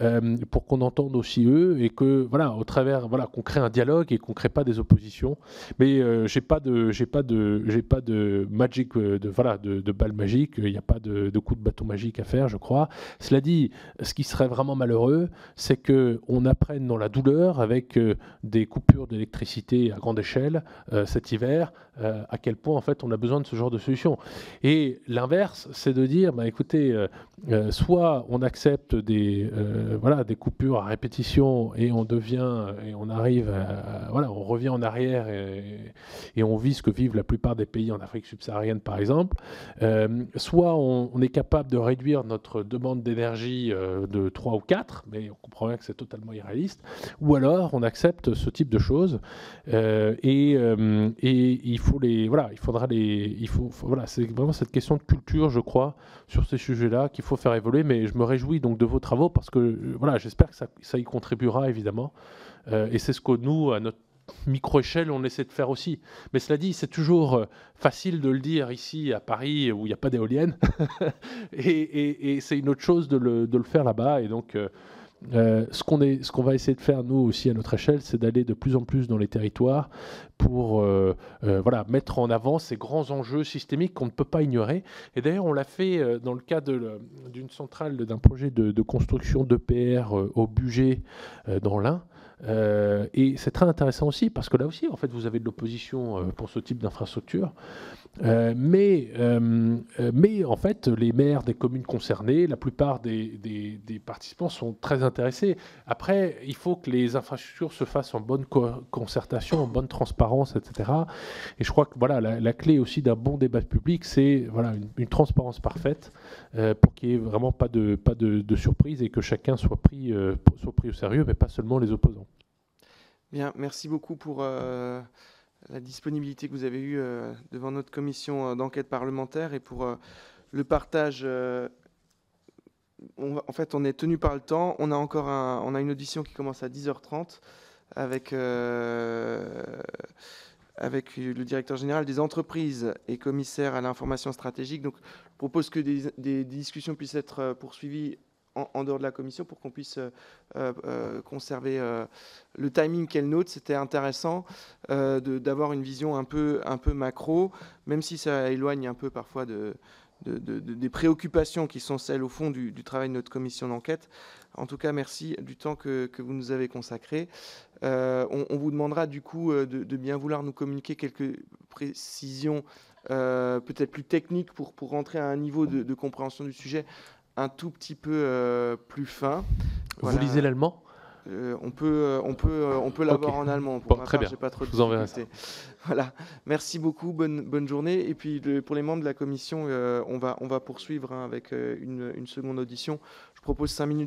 euh, pour qu'on entende aussi eux et que voilà, au travers, voilà, qu'on crée un dialogue et qu'on crée pas des oppositions. Mais euh, j'ai pas de, j'ai pas de, j'ai pas de magic, de voilà, de, balle magique. Il n'y a pas de, de, coup de bâton magique à faire, je crois. Cela dit, ce qui serait vraiment malheureux, c'est que on apprenne dans la douleur avec des coupures d'électricité à grande échelle cet hiver, à quel point en fait on a besoin de ce genre de solution. Et l'inverse, c'est de dire, bah écoutez euh, euh, soit on accepte des, euh, voilà, des coupures à répétition et on devient et on arrive, voilà, on revient en arrière et, on vit ce que vivent la plupart des pays en Afrique subsaharienne, par exemple. soit on, est capable de réduire notre demande d'énergie de 3 ou 4, mais on comprend bien que c'est totalement irréaliste. Ou alors on accepte ce type de choses et, et, il faut les, voilà, il faudra les, il faut, voilà, c'est vraiment cette question de culture, je crois, sur ces sujets là qu'il faut faire évoluer. Mais je me réjouis donc de vos travaux parce que euh, voilà, j'espère que ça, ça, y contribuera évidemment. Euh, et c'est ce que nous, à notre micro-échelle, on essaie de faire aussi. Mais cela dit, c'est toujours euh, facile de le dire ici à Paris où il n'y a pas d'éoliennes. et, c'est une autre chose de le, de le faire là-bas. Et donc, ce qu'on ce qu'on va essayer de faire nous aussi à notre échelle, c'est d'aller de plus en plus dans les territoires pour euh, euh, voilà mettre en avant ces grands enjeux systémiques qu'on ne peut pas ignorer. Et d'ailleurs, on l'a fait dans le cadre d'une centrale, d'un projet de, de construction d'EPR au budget dans l'Ain. Euh, et c'est très intéressant aussi parce que là aussi, en fait, vous avez de l'opposition euh, pour ce type d'infrastructure. Euh, mais, mais en fait, les maires des communes concernées, la plupart des, participants sont très intéressés. Après, il faut que les infrastructures se fassent en bonne concertation, en bonne transparence, etc. Et je crois que voilà, la, clé aussi d'un bon débat public, c'est voilà, une, transparence parfaite pour qu'il n'y ait vraiment pas de, pas de, de, surprise et que chacun soit pris, soit pris au sérieux, mais pas seulement les opposants. Bien, merci beaucoup pour euh, la disponibilité que vous avez eue euh, devant notre commission euh, d'enquête parlementaire et pour le partage. en fait, on est tenu par le temps. On a encore on a une audition qui commence à 10h30 avec, avec le directeur général des entreprises et commissaire à l'information stratégique. Je propose que des discussions puissent être poursuivies en, dehors de la commission pour qu'on puisse euh, euh, conserver euh, le timing qu'elle note. C'était intéressant d'avoir une vision un peu, un peu macro, même si ça éloigne un peu parfois de, des préoccupations qui sont celles au fond du, travail de notre commission d'enquête. En tout cas, merci du temps que, vous nous avez consacré. on, vous demandera du coup de, bien vouloir nous communiquer quelques précisions peut-être plus techniques pour, pour rentrer à un niveau de compréhension du sujet un tout petit peu euh, plus fin. Vous lisez l'allemand? Euh, on peut, euh, on peut, on peut l'avoir en allemand. Pour très bien. Pas trop Je vous enverrai ça. Voilà. Merci beaucoup. Bonne, bonne journée. Et puis pour les membres de la commission, on va, on va poursuivre hein, avec une, une, seconde audition. Je propose cinq minutes.